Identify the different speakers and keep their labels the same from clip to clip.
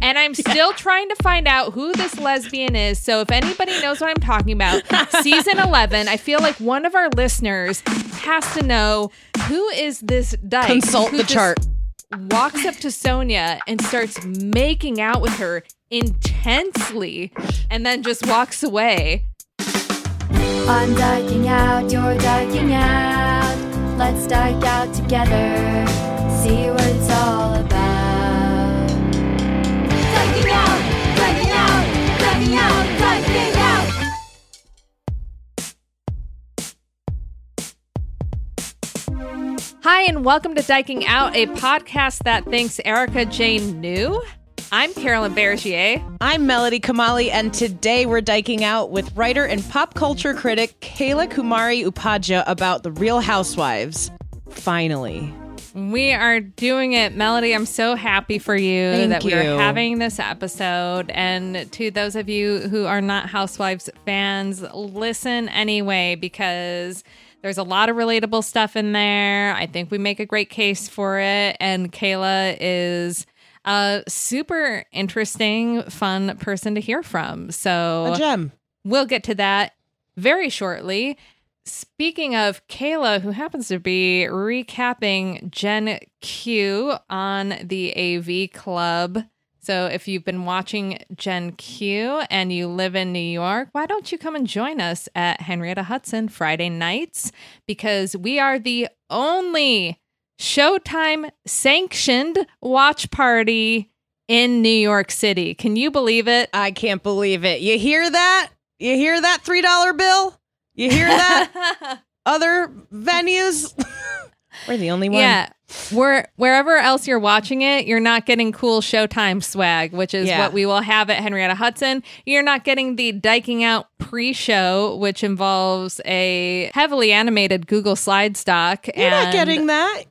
Speaker 1: And I'm still trying to find out who this lesbian is. So if anybody knows what I'm talking about, season 11, I feel like one of our listeners has to know who is this dyke.
Speaker 2: Consult
Speaker 1: who
Speaker 2: the
Speaker 1: just
Speaker 2: chart.
Speaker 1: Walks up to Sonja and starts making out with her intensely and then just walks away.
Speaker 3: I'm dyking out, you're dyking out. Let's dyke out together. See what it's all about.
Speaker 1: Hi, and welcome to Dyking Out, a podcast that thinks Erika Jayne knew. I'm Carolyn Bergier.
Speaker 2: I'm Melody Kamali, and today we're dyking out with writer and pop culture critic Kayla Kumari Upadhyaya about the Real Housewives. Finally.
Speaker 1: We are doing it, Melody. I'm so happy for you
Speaker 2: Thank
Speaker 1: that we are having this episode. And to those of you who are not Housewives fans, listen anyway because there's a lot of relatable stuff in there. I think we make a great case for it. And Kayla is a super interesting, fun person to hear from. So
Speaker 2: A gem.
Speaker 1: We'll get to that very shortly. Speaking of Kayla, who happens to be recapping Gen Q on the AV Club. So if you've been watching Gen Q and you live in New York, why don't you come and join us at Henrietta Hudson Friday nights? Because we are the only Showtime sanctioned watch party in New York City. Can you believe it?
Speaker 2: I can't believe it. You hear that? You hear that $3 bill? You hear that? Other venues? we're the only one.
Speaker 1: Yeah. Where wherever else you're watching it, you're not getting cool Showtime swag, which is
Speaker 2: Yeah.
Speaker 1: what we will have at Henrietta Hudson. You're not getting the Dyking Out pre-show, which involves a heavily animated Google slide stock
Speaker 2: You're
Speaker 1: and
Speaker 2: not getting that.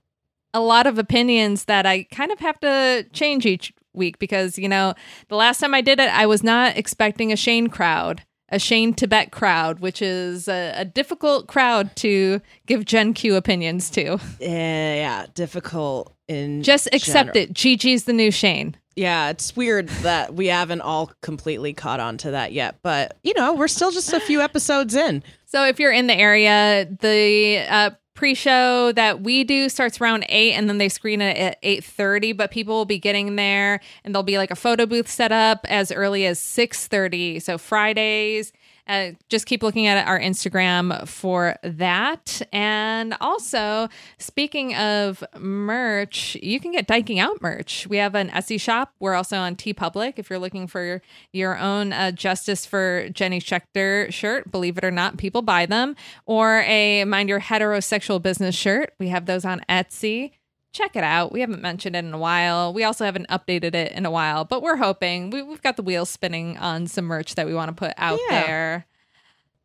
Speaker 1: a lot of opinions that I kind of have to change each week because, you know, the last time I did it, I was not expecting a Shane crowd, a Shane Tibette crowd, which is a, a difficult crowd to give Gen Q opinions to.
Speaker 2: Yeah, yeah, difficult in
Speaker 1: Just accept
Speaker 2: general.
Speaker 1: it. Gigi's the new Shane.
Speaker 2: Yeah, it's weird that we haven't all completely caught on to that yet, but you know, we're still just a few episodes in.
Speaker 1: So if you're in the area, the uh, pre-show that we do starts around eight, and then they screen it at eight thirty. But people will be getting there, and there'll be like a photo booth set up as early as six thirty. So Fridays. Uh, just keep looking at our Instagram for that. And also, speaking of merch, you can get Dyking Out merch. We have an Etsy shop. We're also on TeePublic if you're looking for your own uh, Justice for Jenny Schechter shirt. Believe it or not, people buy them. Or a Mind Your Heterosexual Business shirt. We have those on Etsy. Check it out. We haven't mentioned it in a while. We also haven't updated it in a while, but we're hoping we, we've got the wheels spinning on some merch that we want to put out
Speaker 2: Yeah.
Speaker 1: there.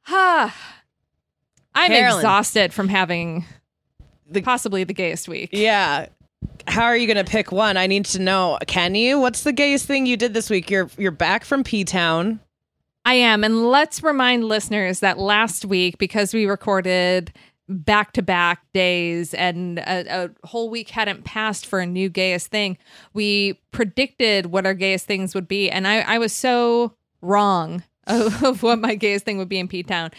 Speaker 1: Ah, I'm
Speaker 2: Carolyn.
Speaker 1: exhausted from having
Speaker 2: The-
Speaker 1: possibly the gayest week.
Speaker 2: Yeah. How are you going to pick one? I need to know. Can you? What's the gayest thing you did this week? You're you're back from P Town.
Speaker 1: I am. And let's remind listeners that last week, because we recorded back to back days and a, a whole week hadn't passed for a new gayest thing, we predicted what our gayest things would be. And I, I was so wrong of, of what my gayest thing would be in P Town.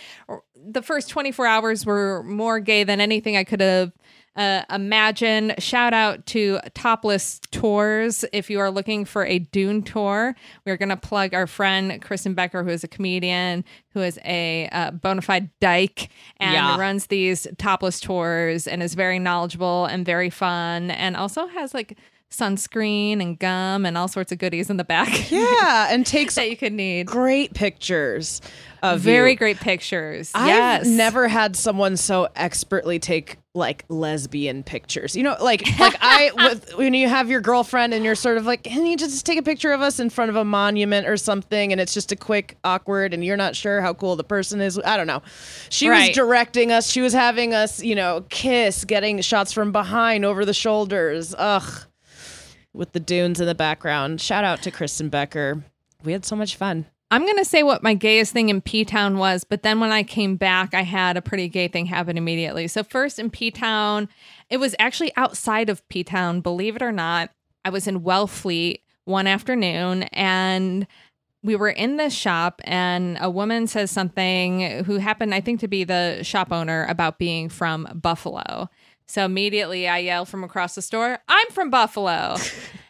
Speaker 1: The first 24 hours were more gay than anything I could have uh, imagine. Shout out to Topless Tours. If you are looking for a Dune tour, we're going to plug our friend Kristen Becker, who is a comedian, who is a uh, bona fide dyke and
Speaker 2: Yeah.
Speaker 1: runs these topless tours and is very knowledgeable and very fun and also has like sunscreen and gum and all sorts of goodies in the back
Speaker 2: Yeah, and takes
Speaker 1: that you could need.
Speaker 2: great pictures of
Speaker 1: Very
Speaker 2: you.
Speaker 1: great pictures.
Speaker 2: I've
Speaker 1: yes.
Speaker 2: never had someone so expertly take like lesbian pictures. You know, like like I with when you have your girlfriend and you're sort of like, can you just take a picture of us in front of a monument or something and it's just a quick awkward and you're not sure how cool the person is. I don't know. She
Speaker 1: Right.
Speaker 2: was directing us. She was having us, you know, kiss, getting shots from behind over the shoulders. Ugh. With the dunes in the background. Shout out to Kristen Becker. We had so much fun.
Speaker 1: I'm going to say what my gayest thing in P Town was, but then when I came back, I had a pretty gay thing happen immediately. So, first in P Town, it was actually outside of P Town, believe it or not. I was in Wellfleet one afternoon and we were in this shop, and a woman says something who happened, I think, to be the shop owner about being from Buffalo. So, immediately I yell from across the store, I'm from Buffalo.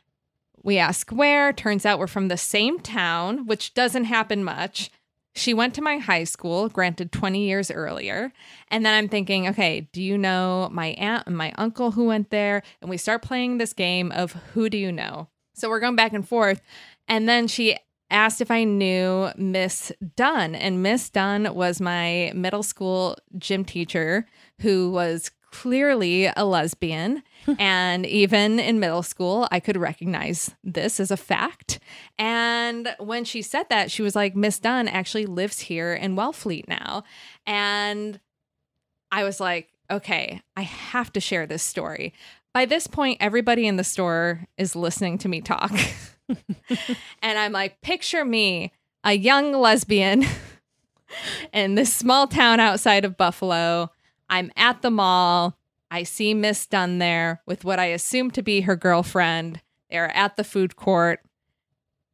Speaker 1: We ask where. Turns out we're from the same town, which doesn't happen much. She went to my high school, granted 20 years earlier. And then I'm thinking, okay, do you know my aunt and my uncle who went there? And we start playing this game of who do you know? So we're going back and forth. And then she asked if I knew Miss Dunn. And Miss Dunn was my middle school gym teacher who was clearly a lesbian. and even in middle school, I could recognize this as a fact. And when she said that, she was like, Miss Dunn actually lives here in Wellfleet now. And I was like, okay, I have to share this story. By this point, everybody in the store is listening to me talk. and I'm like, picture me, a young lesbian in this small town outside of Buffalo. I'm at the mall. I see Miss Dunn there with what I assume to be her girlfriend. They're at the food court.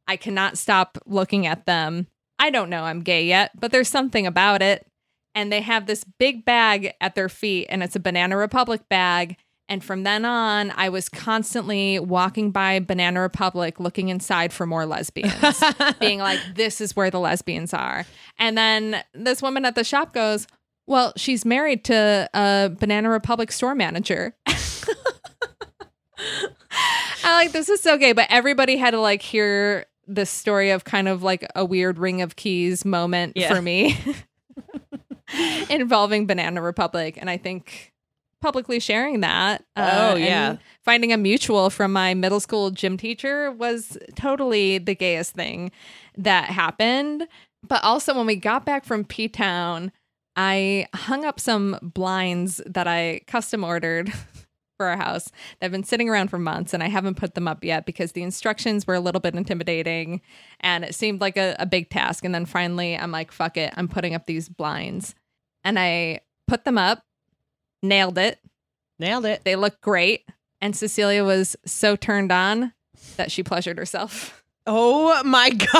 Speaker 1: I cannot stop looking at them. I don't know I'm gay yet, but there's something about it. And they have this big bag at their feet, and it's a Banana Republic bag. And from then on, I was constantly walking by Banana Republic looking inside for more lesbians, being like, this is where the lesbians are. And then this woman at the shop goes, Well, she's married to a Banana Republic store manager. I like this is so gay, but everybody had to like hear this story of kind of like a weird ring of keys moment
Speaker 2: Yeah.
Speaker 1: for me involving Banana Republic. And I think publicly sharing that. uh,
Speaker 2: Oh, yeah.
Speaker 1: Finding a mutual from my middle school gym teacher was totally the gayest thing that happened. But also, when we got back from P Town, I hung up some blinds that I custom ordered for our house. They've been sitting around for months and I haven't put them up yet because the instructions were a little bit intimidating and it seemed like a, a big task. And then finally, I'm like, fuck it, I'm putting up these blinds. And I put them up, nailed it.
Speaker 2: Nailed it.
Speaker 1: They look great. And Cecilia was so turned on that she pleasured herself.
Speaker 2: Oh my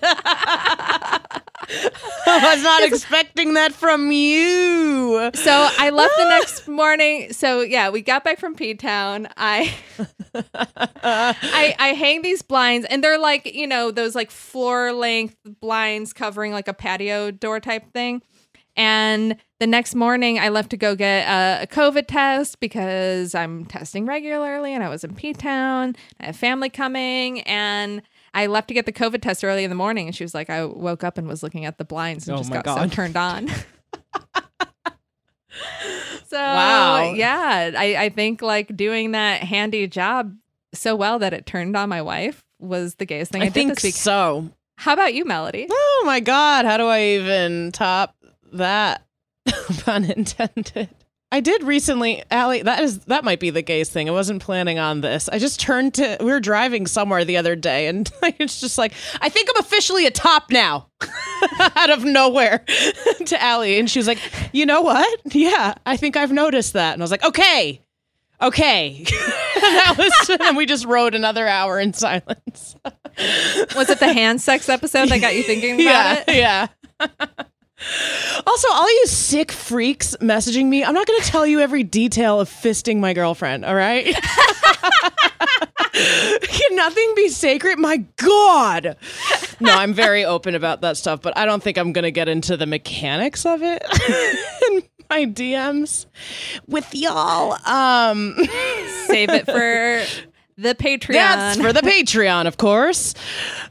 Speaker 2: god. I was not expecting that from you.
Speaker 1: So I left the next morning. So yeah, we got back from P Town. I, I I hang these blinds, and they're like you know those like floor length blinds covering like a patio door type thing. And the next morning, I left to go get a, a COVID test because I'm testing regularly, and I was in P Town. I have family coming, and I left to get the COVID test early in the morning. And she was like, I woke up and was looking at the blinds and
Speaker 2: Oh
Speaker 1: just got so turned on. So
Speaker 2: Wow.
Speaker 1: yeah, I, I think like doing that handy job so well that it turned on my wife was the gayest thing I,
Speaker 2: I
Speaker 1: did
Speaker 2: think
Speaker 1: this week.
Speaker 2: so.
Speaker 1: How about you, Melody?
Speaker 2: Oh my god, how do I even top that? Pun intended. I did recently, Allie. That is that might be the gayest thing. I wasn't planning on this. I just turned to. We were driving somewhere the other day, and it's just like I think I'm officially a top now, out of nowhere, to Allie, and she was like, "You know what? Yeah, I think I've noticed that." And I was like, "Okay, okay." and that was, and we just rode another hour in silence.
Speaker 1: Was it the hand sex episode that got you thinking about
Speaker 2: yeah,
Speaker 1: it?
Speaker 2: yeah. Also, all you sick freaks messaging me, I'm not going to tell you every detail of fisting my girlfriend, all right? Can nothing be sacred? My God. No, I'm very open about that stuff, but I don't think I'm going to get into the mechanics of it in my DMs with y'all. Um,
Speaker 1: Save it for The Patreon.
Speaker 2: That's for the Patreon, of course.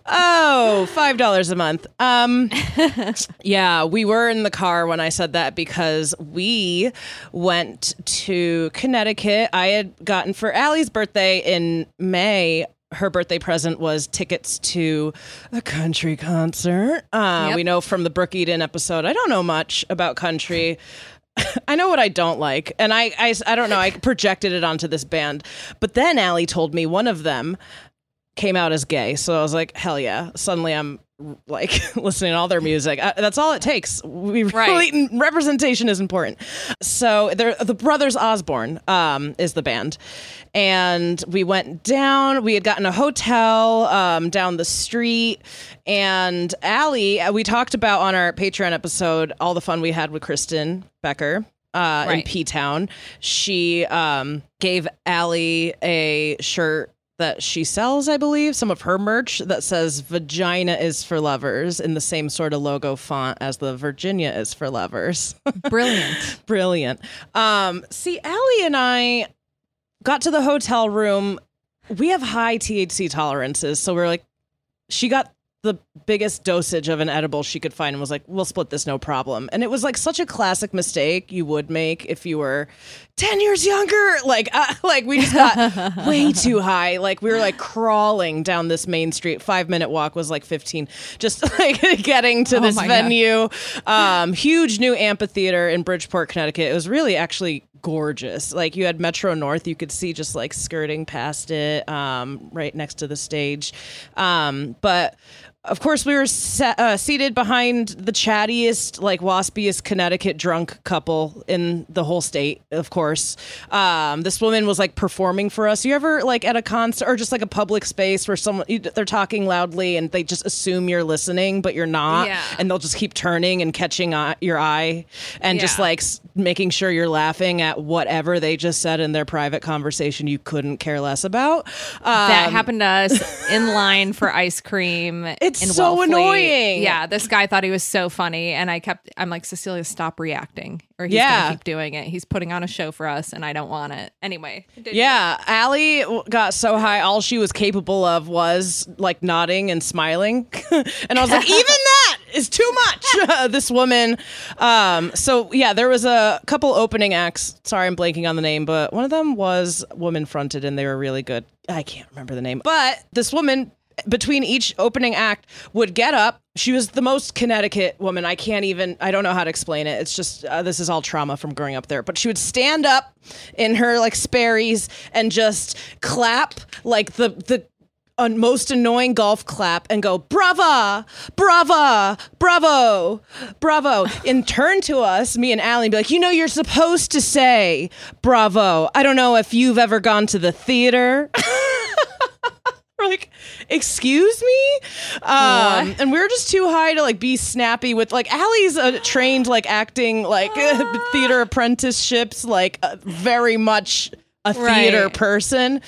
Speaker 2: Oh, five dollars a month. Um, yeah, we were in the car when I said that because we went to Connecticut. I had gotten for Allie's birthday in May. Her birthday present was tickets to a country concert. Uh,
Speaker 1: Yep.
Speaker 2: We know from the Brooke Eden episode. I don't know much about country. I know what I don't like, and I, I, I don't know. I projected it onto this band, but then Allie told me one of them came out as gay, so I was like, hell yeah! Suddenly, I'm like listening to all their music. Uh, that's all it takes. We
Speaker 1: Right.
Speaker 2: really representation is important. So the brothers Osborne um, is the band, and we went down. We had gotten a hotel um, down the street, and Allie, uh, we talked about on our Patreon episode all the fun we had with Kristen Becker. Uh, in P Town, she um, gave Allie a shirt that she sells, I believe, some of her merch that says "Vagina is for lovers" in the same sort of logo font as the "Virginia is for lovers."
Speaker 1: Brilliant.
Speaker 2: Brilliant. Um, see, Allie and I got to the hotel room. We have high THC tolerances, so we're like, she got the biggest dosage of an edible she could find and was like, we'll split this no problem. And it was like such a classic mistake you would make if you were 10 years younger. Like, uh, like we just got way too high. Like we were like crawling down this main street. Five minute walk was like 15, just like getting to
Speaker 1: Oh
Speaker 2: this venue. Um, huge new amphitheater in Bridgeport, Connecticut. It was really actually gorgeous. Like you had Metro North, you could see just like skirting past it, um, right next to the stage. Um, but of course, we were se- uh, seated behind the chattiest, like waspiest Connecticut drunk couple in the whole state. Of course, um, this woman was like performing for us. You ever like at a concert or just like a public space where someone you, they're talking loudly and they just assume you're listening, but you're not,
Speaker 1: Yeah.
Speaker 2: and they'll just keep turning and catching eye- your eye and just like s- making sure you're laughing at whatever they just said in their private conversation you couldn't care less about.
Speaker 1: that
Speaker 2: Um,
Speaker 1: happened to us in line for ice cream.
Speaker 2: It's so
Speaker 1: Wellfleet.
Speaker 2: annoying.
Speaker 1: Yeah, this guy thought he was so funny, and I kept. I'm like, Cecilia, stop reacting, or he's
Speaker 2: Yeah.
Speaker 1: gonna keep doing it. He's putting on a show for us, and I don't want it anyway.
Speaker 2: Yeah, Allie got so high, all she was capable of was like nodding and smiling. and I was like, even that is too much. this woman. Um, so, yeah, there was a couple opening acts. Sorry, I'm blanking on the name, but one of them was woman fronted and they were really good. I can't remember the name. But this woman, between each opening act, would get up. She was the most Connecticut woman. I can't even, I don't know how to explain it. It's just, uh, this is all trauma from growing up there. But she would stand up in her like Sperry's and just clap like the, the, un- most annoying golf clap and go brava brava bravo bravo and turn to us me and Allie and be like you know you're supposed to say bravo i don't know if you've ever gone to the theater like excuse me um, and we are just too high to like be snappy with like Allie's a trained like acting like theater apprenticeships like uh, very much a theater
Speaker 1: Right.
Speaker 2: person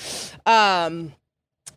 Speaker 2: um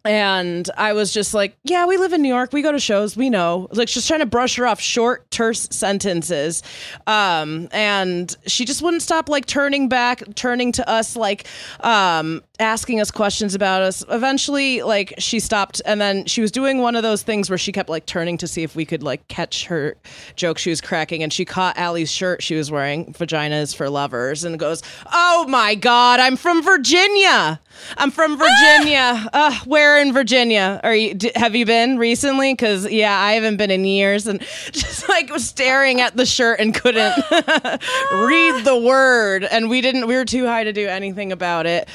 Speaker 2: and I was just like, yeah, we live in New York. We go to shows. We know. Like, she's trying to brush her off short, terse sentences. Um, and she just wouldn't stop, like, turning back, turning to us, like, um, asking us questions about us. Eventually, like, she stopped. And then she was doing one of those things where she kept, like, turning to see if we could, like, catch her joke she was cracking. And she caught Allie's shirt she was wearing, "Vaginas for Lovers, and goes, Oh my God, I'm from Virginia. I'm from Virginia. uh, where in Virginia are you? D- have you been recently? Because yeah, I haven't been in years, and just like was staring at the shirt and couldn't read the word, and we didn't. We were too high to do anything about it.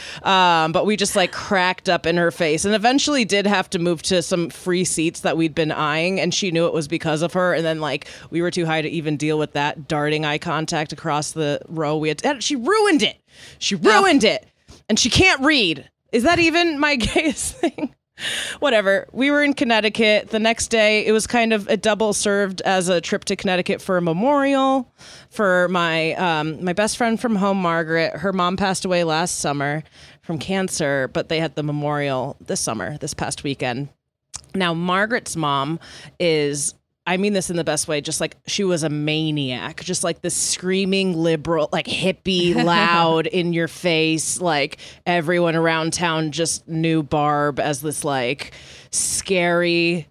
Speaker 2: Um, but we just like cracked up in her face, and eventually did have to move to some free seats that we'd been eyeing, and she knew it was because of her. And then like we were too high to even deal with that darting eye contact across the row. We had and she ruined it. She ruined it and she can't read. Is that even my gayest thing? Whatever. We were in Connecticut. The next day, it was kind of a double served as a trip to Connecticut for a memorial for my um, my best friend from home, Margaret. Her mom passed away last summer from cancer, but they had the memorial this summer, this past weekend. Now, Margaret's mom is I mean this in the best way, just like she was a maniac, just like this screaming liberal, like hippie, loud in your face. Like everyone around town just knew Barb as this like scary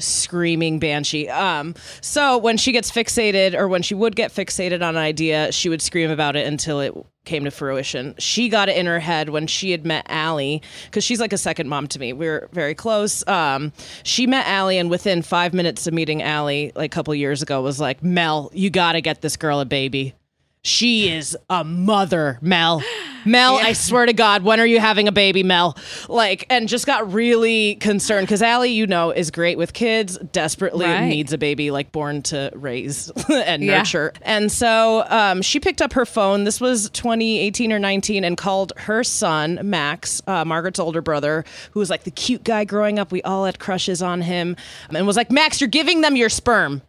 Speaker 2: screaming banshee. Um, so when she gets fixated, or when she would get fixated on an idea, she would scream about it until it came to fruition. She got it in her head when she had met Allie, because she's like a second mom to me. We were very close. Um, she met Allie, and within five minutes of meeting Allie, like a couple years ago, was like, Mel, you got to get this girl a baby. She is a mother, Mel. Mel, I swear to God, when are you having a baby, Mel? Like, and just got really concerned because Allie, you know, is great with kids, desperately
Speaker 1: Right.
Speaker 2: needs a baby, like born to raise and
Speaker 1: Yeah.
Speaker 2: nurture. And so um, she picked up her phone. This was 2018 or 19 and called her son, Max, uh, Margaret's older brother, who was like the cute guy growing up. We all had crushes on him and was like, Max, you're giving them your sperm.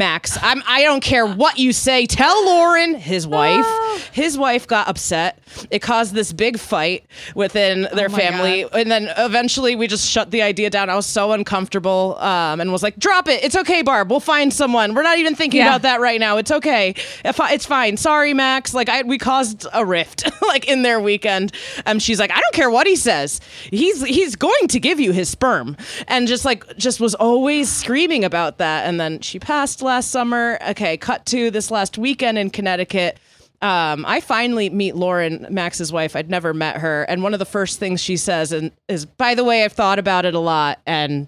Speaker 2: Max, I'm I don't care what you say. Tell Lauren, his wife. His wife got upset. It caused this big fight within their
Speaker 1: my
Speaker 2: family. And then eventually we just shut the idea down. I was so uncomfortable um, and was like, drop it. It's okay, Barb. We'll find someone. We're not even thinking
Speaker 1: Yeah.
Speaker 2: about that right now. It's okay. I, it's fine. Sorry, Max. Like I we caused a rift like in their weekend. And she's like, I don't care what he says. He's he's going to give you his sperm. And just like just was always screaming about that. And then she passed last summer. Okay, cut to this last weekend in Connecticut. Um, I finally meet Lauren, Max's wife. I'd never met her, and one of the first things she says and is, "By the way, I've thought about it a lot, and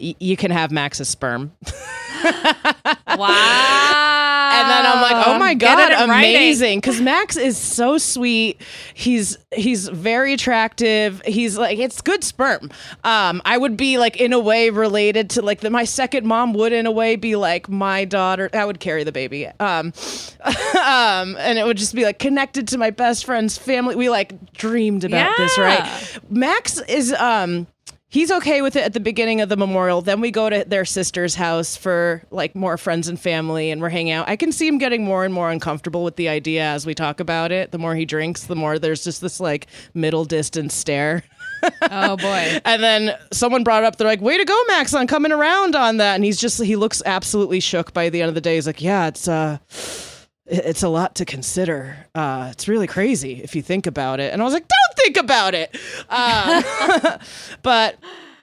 Speaker 2: y- you can have Max's sperm."
Speaker 1: Wow.
Speaker 2: And then I'm like, oh my god,
Speaker 1: it in writing.
Speaker 2: amazing! Because Max is so sweet. He's he's very attractive. He's like it's good sperm. Um, I would be like in a way related to like the, my second mom would in a way be like my daughter. I would carry the baby. Um, um, and it would just be like connected to my best friend's family. We like dreamed about this, right? Max is um he's okay with it at the beginning of the memorial. Then we go to their sister's house for like more friends and family and we're hanging out. I can see him getting more and more uncomfortable with the idea as we talk about it. The more he drinks, the more there's just this like middle distance stare.
Speaker 1: Oh boy.
Speaker 2: And then someone brought it up. They're like, "Way to go, Max, on coming around on that." And he's just he looks absolutely shook by the end of the day. He's like, "Yeah, it's uh, it's a lot to consider. Uh, it's really crazy if you think about it." And I was like, "Don't think about it." Um, but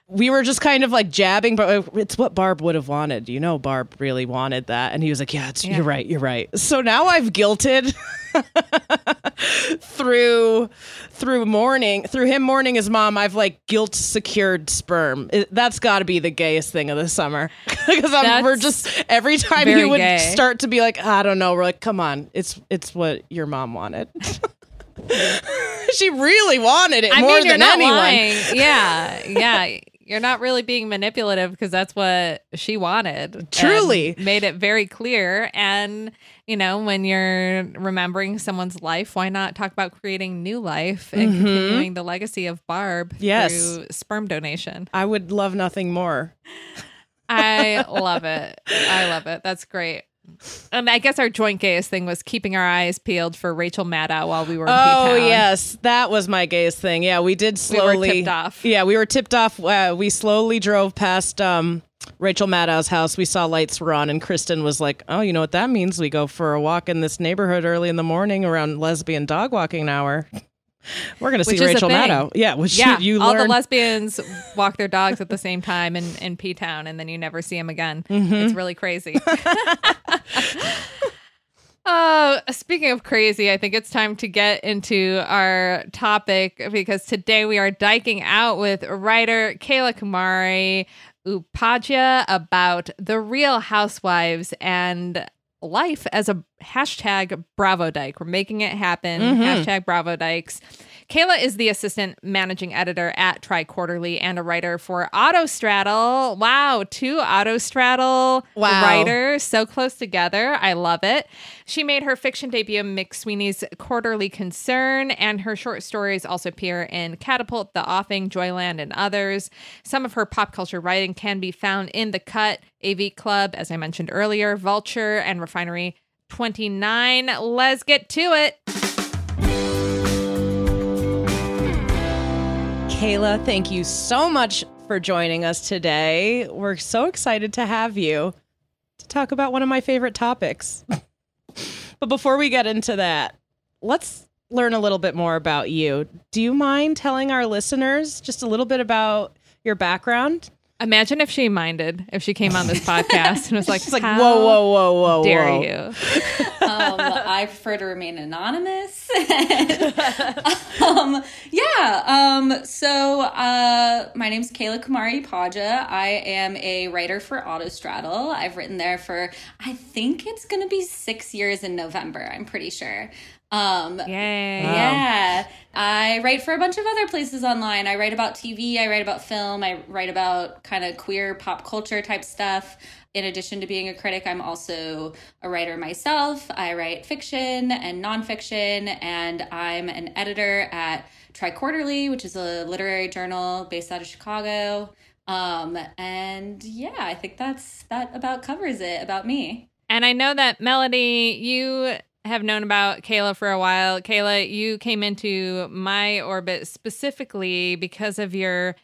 Speaker 2: we were just kind of like jabbing, but it's what Barb would have wanted. You know, Barb really wanted that, and he was like, "Yeah, it's,
Speaker 1: Yeah.
Speaker 2: you're right, you're right." So now I've guilted through through mourning through him mourning his mom i've like guilt secured sperm it, that's got to be the gayest thing of the summer because we're just every time he would
Speaker 1: gay.
Speaker 2: start to be like i don't know we're like come on it's it's what your mom wanted she really wanted it
Speaker 1: I
Speaker 2: more
Speaker 1: mean,
Speaker 2: than anyone
Speaker 1: lying. Yeah, yeah. You're not really being manipulative because that's what she wanted.
Speaker 2: Truly.
Speaker 1: made it very clear. And you know, when you're remembering someone's life, why not talk about creating new life and continuing the legacy of Barb
Speaker 2: Mm-hmm. Yes.
Speaker 1: through sperm donation?
Speaker 2: i would love nothing more
Speaker 1: I love it. I love it. That's great. And I guess our joint gayest thing was keeping our eyes peeled for Rachel Maddow while we were in
Speaker 2: Oh
Speaker 1: P-Town.
Speaker 2: yes, that was my gayest thing. Yeah, we did
Speaker 1: We were
Speaker 2: slowly.
Speaker 1: tipped off.
Speaker 2: Yeah, we were tipped off. Uh, we slowly drove past um, Rachel Maddow's house. We saw lights were on, and Kristen was like, "Oh, you know what that means? We go for a walk in this neighborhood early in the morning around lesbian dog walking hour. We're gonna see
Speaker 1: Which is a
Speaker 2: Rachel. Maddow. Yeah, which
Speaker 1: Yeah,
Speaker 2: you, you
Speaker 1: all the lesbians walk their dogs at the same time in, in P Town, and then you never see them again.
Speaker 2: Mm-hmm.
Speaker 1: It's really crazy. Oh, speaking of crazy, I think it's time to get into our topic because today we are dyking out with writer Kayla Kumari Upadhyaya about the real housewives and life as a hashtag Bravo Dyke. We're making it happen. Mm-hmm. Hashtag Bravo Dykes. Kayla is the assistant managing editor at TriQuarterly and a writer for Autostraddle. Wow, two Autostraddle
Speaker 2: Wow.
Speaker 1: writers so close together. I love it. She made her fiction debut in McSweeney's Quarterly Concern, and her short stories also appear in Catapult, The Offing, Joyland, and others. Some of her pop culture writing can be found in The Cut, AV Club, as I mentioned earlier, Vulture, and Refinery 29. Let's get to it.
Speaker 2: Kayla, thank you so much for joining us today. We're so excited to have you. to talk about one of my favorite topics. but before we get into that, let's learn a little bit more about you. Do you mind telling our listeners just a little bit about your background?
Speaker 1: Imagine if she minded if she came on this podcast and was like,
Speaker 2: She's like,
Speaker 1: "How
Speaker 2: whoa, whoa, whoa, whoa,
Speaker 1: dare
Speaker 2: whoa.
Speaker 1: you?
Speaker 4: um, I prefer to remain anonymous. um, yeah. Um, so uh, my name's Kayla Kumari Upadhyaya. I am a writer for Autostraddle. I've written there for I think it's going to be six years in November. I'm pretty sure. Um,
Speaker 1: Yay.
Speaker 4: yeah. I write for a bunch of other places online. I write about TV, I write about film, I write about kind of queer pop culture type stuff. In addition to being a critic, I'm also a writer myself. I write fiction and nonfiction, and I'm an editor at Triquarterly, which is a literary journal based out of Chicago. Um, and yeah, I think that's that about covers it about me.
Speaker 1: And I know that Melody, you have known about Kayla for a while. Kayla, you came into my orbit specifically because of your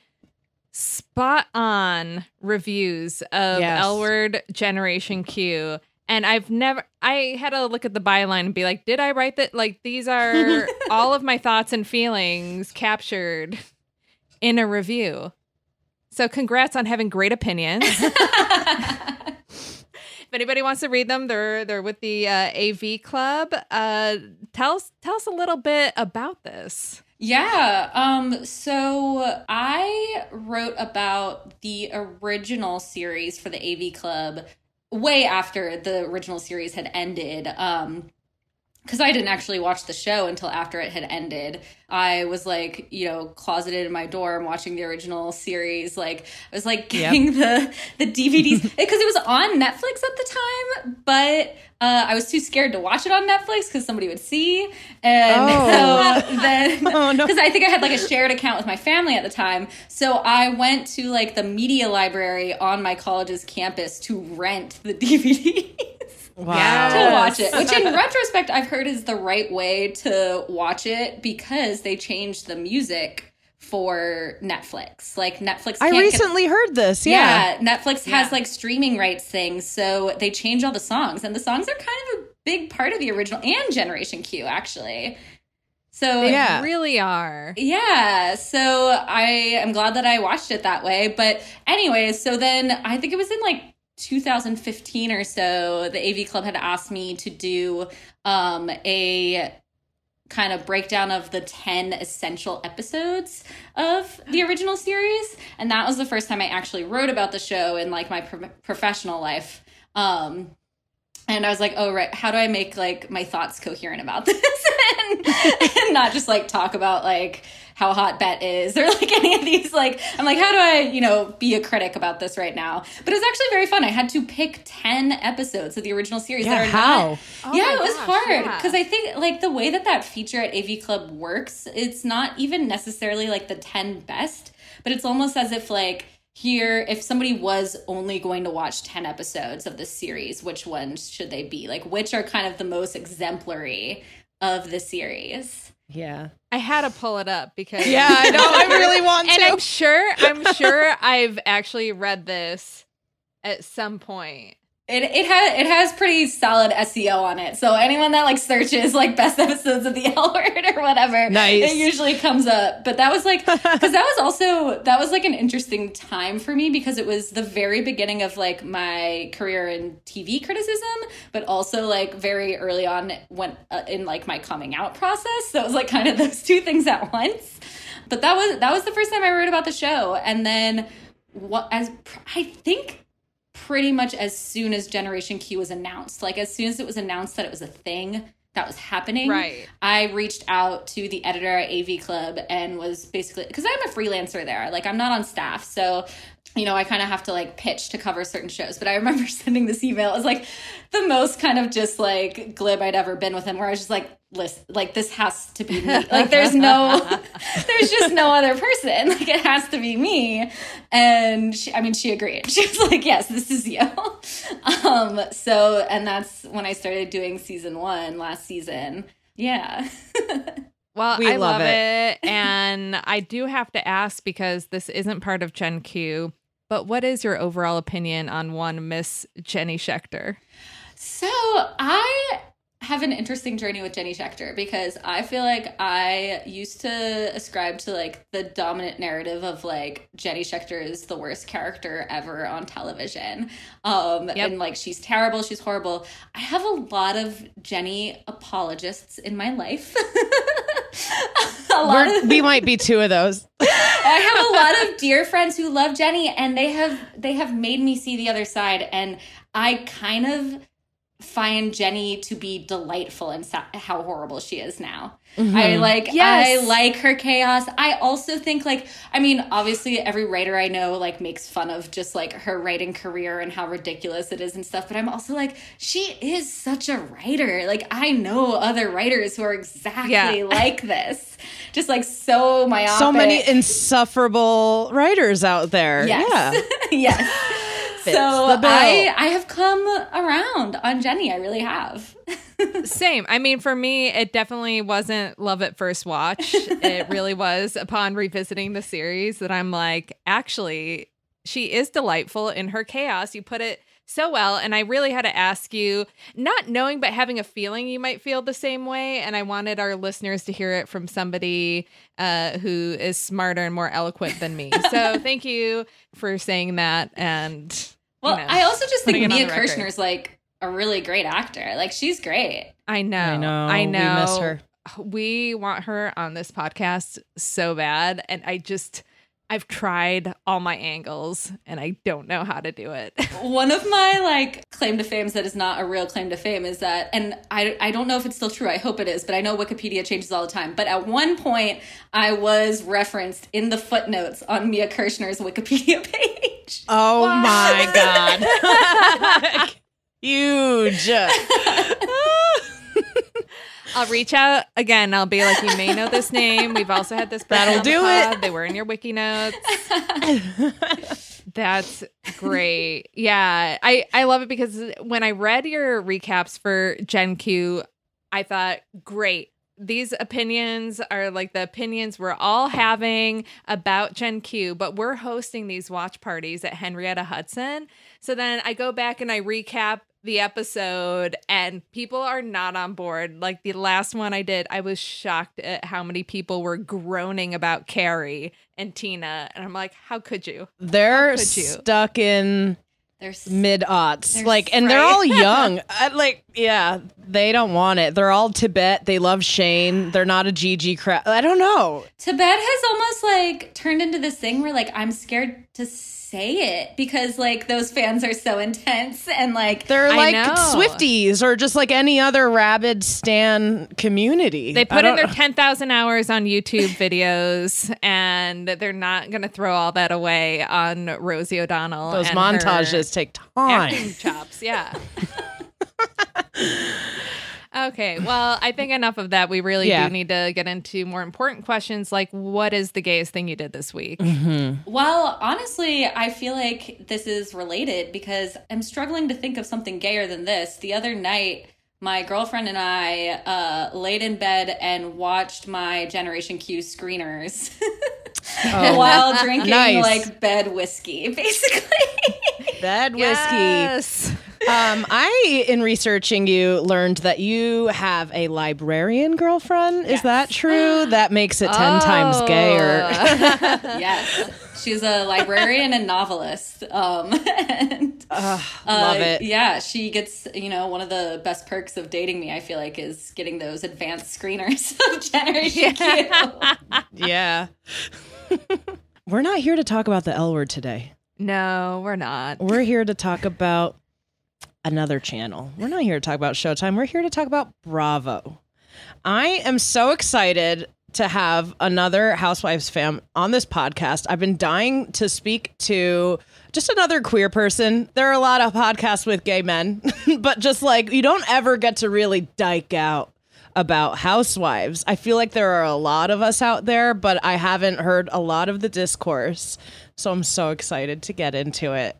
Speaker 1: spot on reviews of
Speaker 2: Yes.
Speaker 1: L Word Generation Q. And I've never, I had to look at the byline and be like, did I write that? Like, these are all of my thoughts and feelings captured in a review. So, congrats on having great opinions. if anybody wants to read them, they're they're with the uh, AV Club. Uh, tell us tell us a little bit about this.
Speaker 4: Yeah. Um so I wrote about the original series for the AV Club way after the original series had ended. Um because I didn't actually watch the show until after it had ended. I was like, you know, closeted in my dorm watching the original series. Like, I was like getting the the DVDs because it was on Netflix at the time, but uh, I was too scared to watch it on Netflix because somebody would see, and
Speaker 2: Oh.
Speaker 4: so then
Speaker 2: Oh, no.
Speaker 4: because I think I had like a shared account with my family at the time. So I went to like the media library on my college's campus to rent the DVDs
Speaker 2: Wow.
Speaker 4: to watch it. Which in retrospect I've heard is the right way to watch it because they changed the music for Netflix. Like Netflix
Speaker 2: I
Speaker 4: can't get-
Speaker 2: recently heard this. Yeah.
Speaker 4: yeah, Netflix
Speaker 1: Yeah.
Speaker 4: has like streaming rights things, so they change all the songs, and the songs are kind of a big part of the original and Generation Q actually. So
Speaker 1: They
Speaker 2: Yeah.
Speaker 1: really are.
Speaker 4: yeah, so I am glad that I watched it that way. But anyways, so then I think it was in like 2015 or so, the AV Club had asked me to do um, a kind of breakdown of the 10 essential episodes of the original series. And that was the first time i actually wrote about the show in like my pro- professional life. Um and i was like oh right how do i make like my thoughts coherent about this? And, and not just like talk about like how hot Bette is or like any of these like i'm like how do i you know be a critic about this right now but it was actually very fun i had to pick 10 episodes of the original series
Speaker 2: Yeah,
Speaker 4: that are
Speaker 2: how?
Speaker 4: not
Speaker 1: Oh
Speaker 4: yeah,
Speaker 1: my
Speaker 4: it was
Speaker 1: gosh,
Speaker 4: hard
Speaker 1: yeah.
Speaker 4: because I think like the way that that feature at AV Club works, it's not even necessarily like the 10 best, but it's almost as if like here if somebody was only going to watch 10 episodes of this series, which ones should they be? Like which are kind of the most exemplary of the series?
Speaker 2: Yeah.
Speaker 1: I had to pull it up because
Speaker 2: Yeah, I know. I really want
Speaker 1: and
Speaker 2: to.
Speaker 1: I'm sure I'm sure I've actually read this at some point.
Speaker 4: It it has it has pretty solid SEO on it. So anyone that like searches like best episodes of the L word or whatever,
Speaker 2: Nice.
Speaker 4: it usually comes up. But that was like because that was also that was like an interesting time for me because it was the very beginning of like my career in TV criticism, but also like very early on when uh, in like my coming out process. So it was like kind of those two things at once. But that was that was the first time I wrote about the show, and then what as I think pretty much as soon as Generation Q was announced. Like as soon as it was announced that it was a thing that was happening,
Speaker 1: Right.
Speaker 4: I reached out to the editor at AV Club and was basically because I'm a freelancer there. Like I'm not on staff, so you know I kind of have to like pitch to cover certain shows. But I remember sending this email. It was like the most kind of just like glib I'd ever been with him, where I was just like. Listen, like this has to be me. Like there's no, there's just no other person. Like it has to be me. And she, I mean, she agreed. She was like, "Yes, this is you." Um. So, and that's when I started doing season one last season. Yeah.
Speaker 1: Well,
Speaker 2: We
Speaker 1: I
Speaker 2: love
Speaker 1: love
Speaker 2: it.
Speaker 1: it. and I do have to ask because this isn't part of Gen Q. but what is your overall opinion on one Miss Jenny Schechter?
Speaker 4: So I have an interesting journey with Jenny Schechter because I feel like I used to ascribe to like the dominant narrative of like Jenny Schechter is the worst character ever on television. Um
Speaker 1: Yep.
Speaker 4: and like she's terrible, she's horrible. I have a lot of Jenny apologists in my life. a lot of
Speaker 2: we might be two of those.
Speaker 4: I have a lot of dear friends who love Jenny and they have they have made me see the other side and I kind of find Jenny to be delightful and how horrible she is now. Mm-hmm. I like
Speaker 1: Yes.
Speaker 4: I like her chaos. I also think like I mean obviously every writer I know like makes fun of just like her writing career and how ridiculous it is and stuff but I'm also like she is such a writer. Like I know other writers who are exactly
Speaker 1: Yeah.
Speaker 4: like this. Just like so myopic.
Speaker 2: So many insufferable writers out there.
Speaker 4: Yes.
Speaker 2: Yeah.
Speaker 4: yes.
Speaker 2: Fits
Speaker 4: so
Speaker 2: the bill.
Speaker 4: I I have come around on Jenny. I really have.
Speaker 1: Same. I mean, for me, it definitely wasn't love at first watch. it really was upon revisiting the series that I'm like, actually, she is delightful in her chaos. You put it so well. And I really had to ask you, not knowing, but having a feeling you might feel the same way. And I wanted our listeners to hear it from somebody uh, who is smarter and more eloquent than me. So thank you for saying that. And
Speaker 4: Well,
Speaker 1: you know,
Speaker 4: I also just think Mia
Speaker 1: Kirshner
Speaker 4: is like a really great actor. Like she's great.
Speaker 1: I know.
Speaker 2: I know.
Speaker 1: I
Speaker 2: We
Speaker 1: know.
Speaker 2: miss her.
Speaker 1: We want her on this podcast so bad. And I just, I've tried all my angles and I don't know how to do it.
Speaker 4: One of my like claim to fame that is not a real claim to fame is that, and I I don't know if it's still true. I hope it is, but I know Wikipedia changes all the time. But at one point, I was referenced in the footnotes on Mia Kirshner's Wikipedia page.
Speaker 2: Oh my God. Huge.
Speaker 1: I'll reach out again. I'll be like, you may know this name. We've also had this.
Speaker 2: That'll
Speaker 1: on the
Speaker 2: do it.
Speaker 1: They were in your wiki notes. That's great. Yeah, I I love it because when I read your recaps for Gen Q, I thought, great. These opinions are like the opinions we're all having about Gen Q, but we're hosting these watch parties at Henrietta Hudson. So then I go back and I recap the episode, and people are not on board. Like the last one I did, I was shocked at how many people were groaning about Carrie and Tina. And I'm like, how could you?
Speaker 2: They're
Speaker 1: could you?
Speaker 2: stuck in
Speaker 4: There's
Speaker 2: mid aughts.
Speaker 4: They're
Speaker 2: Like, and they're all young. I, like, yeah, they don't want it. They're all Tibette. They love Shane. They're not a Gigi crowd. I don't know.
Speaker 4: Tibette has almost like turned into this thing where like I'm scared to say it because like those fans are so intense and like
Speaker 2: They're like
Speaker 1: know.
Speaker 2: Swifties or just like any other rabid stan community.
Speaker 1: They put in
Speaker 2: don't-
Speaker 1: their 10,000 hours on YouTube videos and they're not going to throw all that away on Rosie O'Donnell.
Speaker 2: those
Speaker 1: and her
Speaker 2: montages take time.
Speaker 1: Chops. Yeah. okay. Well, I think enough of that. We really
Speaker 2: Yeah.
Speaker 1: do need to get into more important questions like what is the gayest thing you did this week?
Speaker 2: Mm-hmm.
Speaker 4: well honestly I feel like this is related because I'm struggling to think of something gayer than this the other night my girlfriend and I uh, laid in bed and watched my Generation Q screeners
Speaker 2: Oh.
Speaker 4: while drinking
Speaker 2: Nice.
Speaker 4: like bed whiskey, basically.
Speaker 2: Bed whiskey.
Speaker 1: Yes.
Speaker 2: Um, I, in researching you, learned that you have a librarian girlfriend. Is that true? That makes it 10 times
Speaker 1: Oh.
Speaker 2: gayer.
Speaker 4: yes, she's a librarian and novelist. Um, and uh,
Speaker 2: love it.
Speaker 4: Yeah, she gets you know one of the best perks of dating me. I feel like is getting those advanced screeners of Generation Q.
Speaker 2: Yeah. We're not here to talk about the L word today.
Speaker 1: No, we're not.
Speaker 2: We're here to talk about another channel. We're not here to talk about Showtime. We're here to talk about Bravo. I am so excited to have another Housewives fam on this podcast. I've been dying to speak to just another queer person. There are a lot of podcasts with gay men, but just like you don't ever get to really dike out about housewives. I feel like there are a lot of us out there, but I haven't heard a lot of the discourse. So I'm so excited to get into it.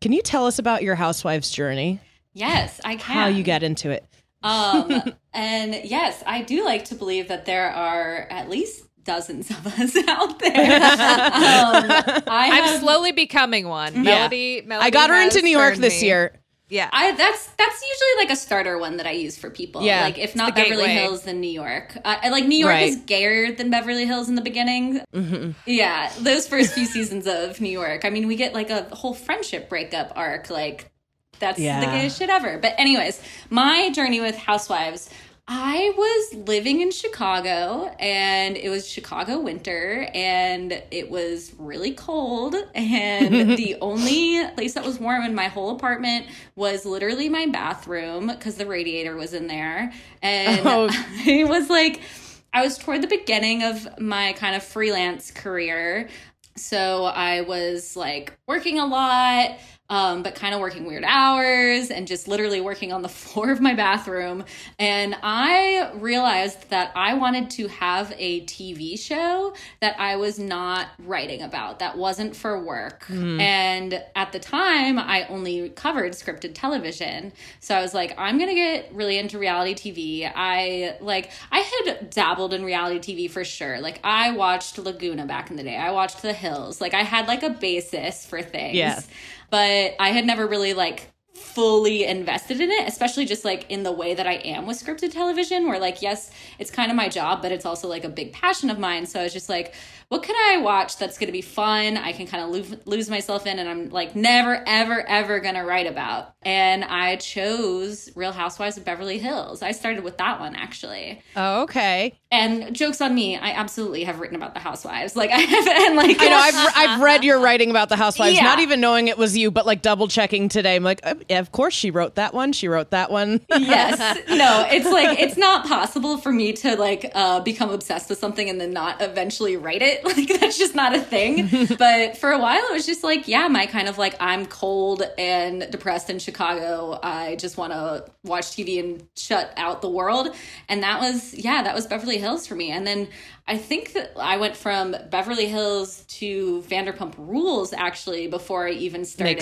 Speaker 2: Can you tell us about your housewife's journey?
Speaker 4: Yes, I can.
Speaker 2: How you get into it?
Speaker 4: Um, and yes, I do like to believe that there are at least dozens of us out there. um, I
Speaker 1: I'm slowly becoming one.
Speaker 2: Yeah.
Speaker 1: Melody, Melody
Speaker 2: I got her into New York this
Speaker 1: me.
Speaker 2: year.
Speaker 1: Yeah.
Speaker 4: I that's that's usually like a starter one that I use for people.
Speaker 2: Yeah,
Speaker 4: like if not Beverly
Speaker 1: gateway.
Speaker 4: Hills, then New York. Uh, like New York
Speaker 2: Right.
Speaker 4: is gayer than Beverly Hills in the beginning.
Speaker 2: Mm-hmm.
Speaker 4: Yeah, those first few seasons of New York. I mean, we get like a whole friendship breakup arc. Like that's
Speaker 2: Yeah.
Speaker 4: the gayest shit ever. But anyways, my journey with Housewives. I was living in Chicago and it was Chicago winter and it was really cold. And the only place that was warm in my whole apartment was literally my bathroom because the radiator was in there. And
Speaker 2: Oh.
Speaker 4: I was like, I was toward the beginning of my kind of freelance career. So I was like working a lot, um, but kind of working weird hours and just literally working on the floor of my bathroom. And I realized that I wanted to have a TV show that I was not writing about, that wasn't for work. And at the time, I only covered scripted television. So I was like, I'm going to get really into reality TV. I like, I had dabbled in reality TV for sure. Like, I watched Laguna back in the day, I watched The Hills. Like, I had like a basis for things
Speaker 2: Yeah.
Speaker 4: But I had never really like fully invested in it, especially just like in the way that I am with scripted television, where like, yes, it's kind of my job, but it's also like a big passion of mine. So I was just like, what can I watch that's going to be fun? I can kind of lose, lose myself in, and I'm like never, ever, ever going to write about. And I chose Real Housewives of Beverly Hills. I started with that one actually.
Speaker 2: Oh, okay.
Speaker 4: And jokes on me, I absolutely have written about the housewives. Like I have, and like
Speaker 2: I know I've I've read your writing about the housewives,
Speaker 4: Yeah.
Speaker 2: not even knowing it was you, but like double checking today. I'm like, yeah, of course she wrote that one. She wrote that one.
Speaker 4: yes. No it's like it's not possible for me to like uh become obsessed with something and then not eventually write it. Like that's just not a thing. But for a while it was just like yeah my kind of like i'm cold and depressed in chicago. I just want to watch tv and shut out the world. And that was yeah that was beverly hills for me. And then I think that I went from Beverly Hills to Vanderpump Rules actually before I even started.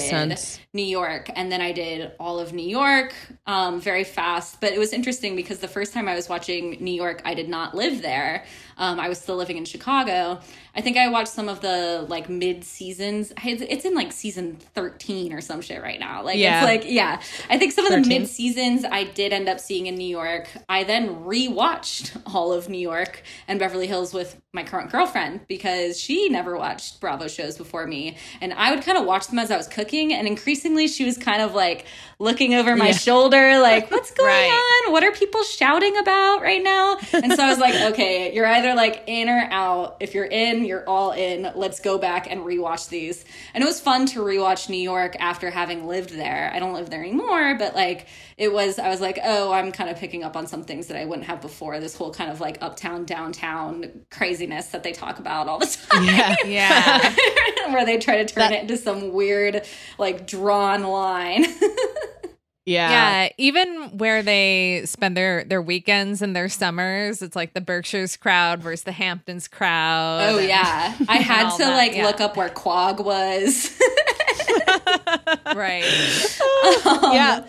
Speaker 4: New York. And then I did all of New York um, very fast. But it was interesting because the first time I was watching New York, I did not live there. Um, I was still living in Chicago. I think I watched some of the like mid seasons. It's it's in like season 13 or some shit right now. Like
Speaker 2: Yeah.
Speaker 4: it's like, yeah. I think some of the mid seasons I did end up seeing in New York. I then rewatched all of New York and Beverly Hills with my current girlfriend because she never watched Bravo shows before me. And I would kind of watch them as I was cooking. And increasingly, she was kind of like looking over my
Speaker 2: Yeah.
Speaker 4: shoulder, like, what's going
Speaker 1: Right.
Speaker 4: on? What are people shouting about right now? And so I was like, okay, you're either like in or out. If you're in, you're all in. Let's go back and rewatch these. And it was fun to rewatch New York after having lived there. I don't live there anymore, but like it was, I was like, oh, I'm kind of picking up on some things that I wouldn't have before. This whole kind of like uptown, downtown craziness that they talk about all the time.
Speaker 2: Yeah.
Speaker 1: Yeah.
Speaker 4: Where they try to turn
Speaker 2: That-
Speaker 4: it into some weird, like drawn line.
Speaker 2: Yeah.
Speaker 1: Yeah, even where they spend their their weekends and their summers, it's like the Berkshires crowd versus the Hamptons crowd.
Speaker 4: Oh
Speaker 1: and-
Speaker 4: yeah, I had to
Speaker 1: that,
Speaker 4: like
Speaker 1: yeah.
Speaker 4: look up where Quogue was.
Speaker 1: right.
Speaker 4: Um,
Speaker 2: Yeah.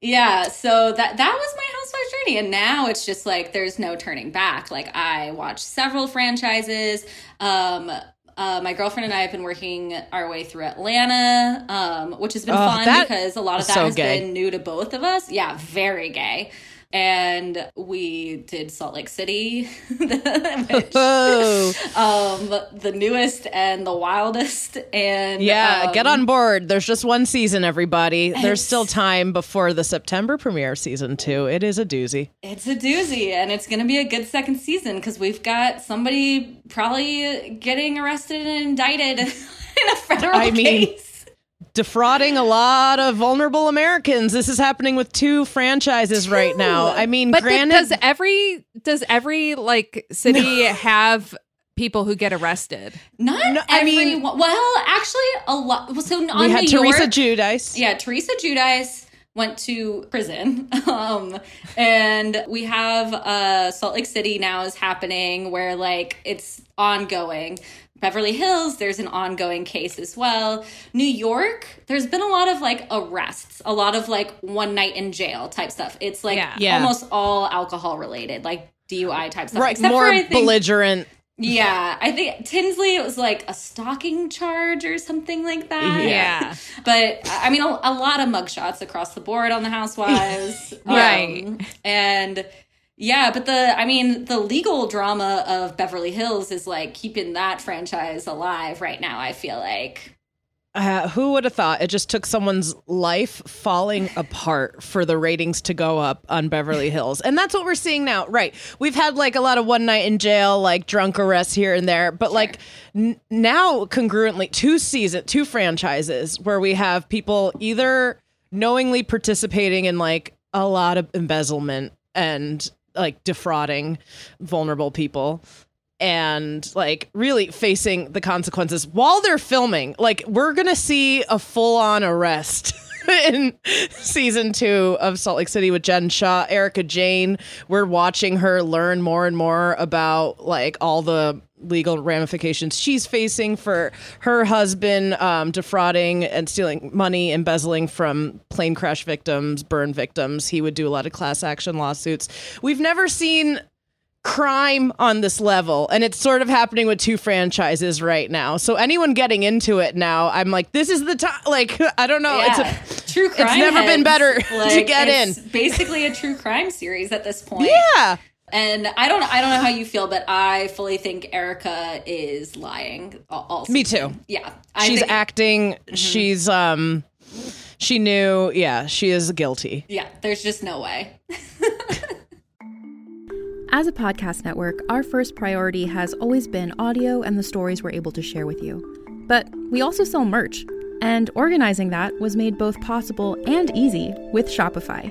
Speaker 4: yeah. So that that was my housewife journey, and now it's just like there's no turning back. Like I watched several franchises. Um, uh, my girlfriend and I have been working our way through Atlanta, um, which has been
Speaker 2: Oh,
Speaker 4: fun because a lot of that
Speaker 2: so
Speaker 4: has
Speaker 2: gay.
Speaker 4: been new to both of us. Yeah, very gay. And we did Salt Lake City, which,
Speaker 2: Oh.
Speaker 4: um, the newest and the wildest. And
Speaker 2: Yeah,
Speaker 4: um,
Speaker 2: get on board. There's just one season, everybody. There's still time before the September premiere season two. It is a doozy.
Speaker 4: It's a doozy, and it's going to be a good second season because we've got somebody probably getting arrested and indicted in a federal
Speaker 2: I mean,
Speaker 4: case.
Speaker 2: Defrauding a lot of vulnerable Americans. This is happening with two franchises right now. I mean,
Speaker 1: But th-
Speaker 2: granted,
Speaker 1: does every does every like city have people who get arrested?
Speaker 4: Not
Speaker 2: No, I mean-
Speaker 4: well, actually, a lot. Well, so on
Speaker 2: we had
Speaker 4: New
Speaker 2: Teresa
Speaker 4: York,
Speaker 2: Giudice.
Speaker 4: yeah, Teresa Giudice went to prison. Um, and we have uh, Salt Lake City now is happening where like it's ongoing. Beverly Hills, there's an ongoing case as well. New York, there's been a lot of like arrests, a lot of like one night in jail type stuff. It's like
Speaker 1: Yeah.
Speaker 2: Yeah.
Speaker 4: almost all alcohol related, like DUI type stuff.
Speaker 2: Right,
Speaker 4: Except
Speaker 2: more
Speaker 4: for, think,
Speaker 2: belligerent
Speaker 4: Yeah, I think Tinsley it was like a stalking charge or something like that.
Speaker 1: Yeah.
Speaker 4: But I mean, a, a lot of mugshots across the board on the Housewives,
Speaker 1: Right.
Speaker 4: Um, and yeah, but the I mean, the legal drama of Beverly Hills is like keeping that franchise alive right now. I feel like.
Speaker 2: Uh, who would have thought it just took someone's life falling apart for the ratings to go up on Beverly Hills? And that's what we're seeing now. Right. We've had like a lot of one night in jail, like drunk arrests here and there, but like n- now congruently two season, two franchises where we have people either knowingly participating in like a lot of embezzlement and like defrauding vulnerable people and like really facing the consequences while they're filming. Like we're gonna see a full on arrest. In season two of Salt Lake City with Jen Shah, Erika Jayne, we're watching her learn more and more about like all the legal ramifications she's facing for her husband um, defrauding and stealing money, embezzling from plane crash victims, burn victims. He would do a lot of class action lawsuits. We've never seen crime on this level and it's sort of happening with two franchises right now so anyone getting into it now i'm like this is the time like i don't know
Speaker 4: Yeah,
Speaker 2: it's a
Speaker 4: true crime.
Speaker 2: It's never been
Speaker 4: heads,
Speaker 2: better to get
Speaker 4: it's
Speaker 2: in.
Speaker 4: Basically, a true crime series at this point.
Speaker 2: yeah
Speaker 4: And I don't I don't know how you feel, but I fully think Erika is lying. Also,
Speaker 2: Me too.
Speaker 4: Yeah, I
Speaker 2: she's
Speaker 4: think-
Speaker 2: acting she's um she knew yeah she is guilty
Speaker 4: Yeah, there's just no way.
Speaker 5: As a podcast network, our first priority has always been audio and the stories we're able to share with you. But we also sell merch, and organizing that was made both possible and easy with Shopify.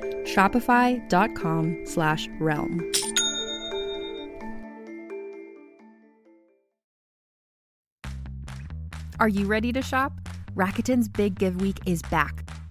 Speaker 5: Shopify.com slash realm. Are you ready to shop? Rakuten's Big Give Week is back.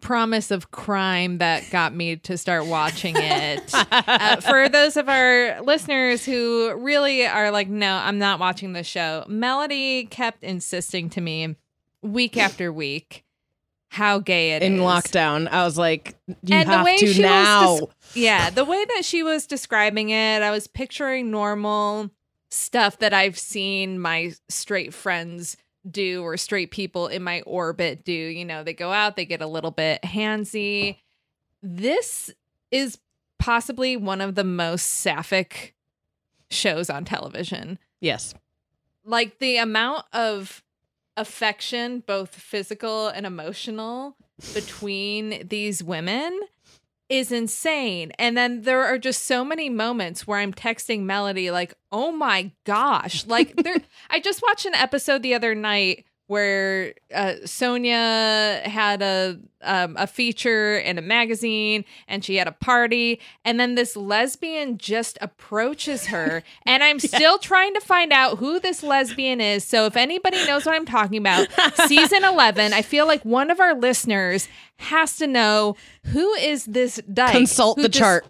Speaker 1: promise of crime that got me to start watching it. uh, for those of our listeners who really are like, no, I'm not watching the show. Melody kept insisting to me week after week how gay it is
Speaker 2: in lockdown i was like you
Speaker 1: and the
Speaker 2: have
Speaker 1: way
Speaker 2: to now
Speaker 1: des- yeah the way that she was describing it i was picturing normal stuff that i've seen my straight friends do or straight people in my orbit do you know they go out they get a little bit handsy this is possibly one of the most sapphic shows on television.
Speaker 2: Yes.
Speaker 1: Like the amount of affection, both physical and emotional, between these women is insane. And then there are just so many moments where I'm texting Melody like, "Oh my gosh." Like there I just watched an episode the other night where uh, Sonja had a um, a feature in a magazine and she had a party and then this lesbian just approaches her and I'm still trying to find out who this lesbian is. So if anybody knows what I'm talking about, season 11, I feel like one of our listeners has to know who is this dyke
Speaker 2: Consult the chart.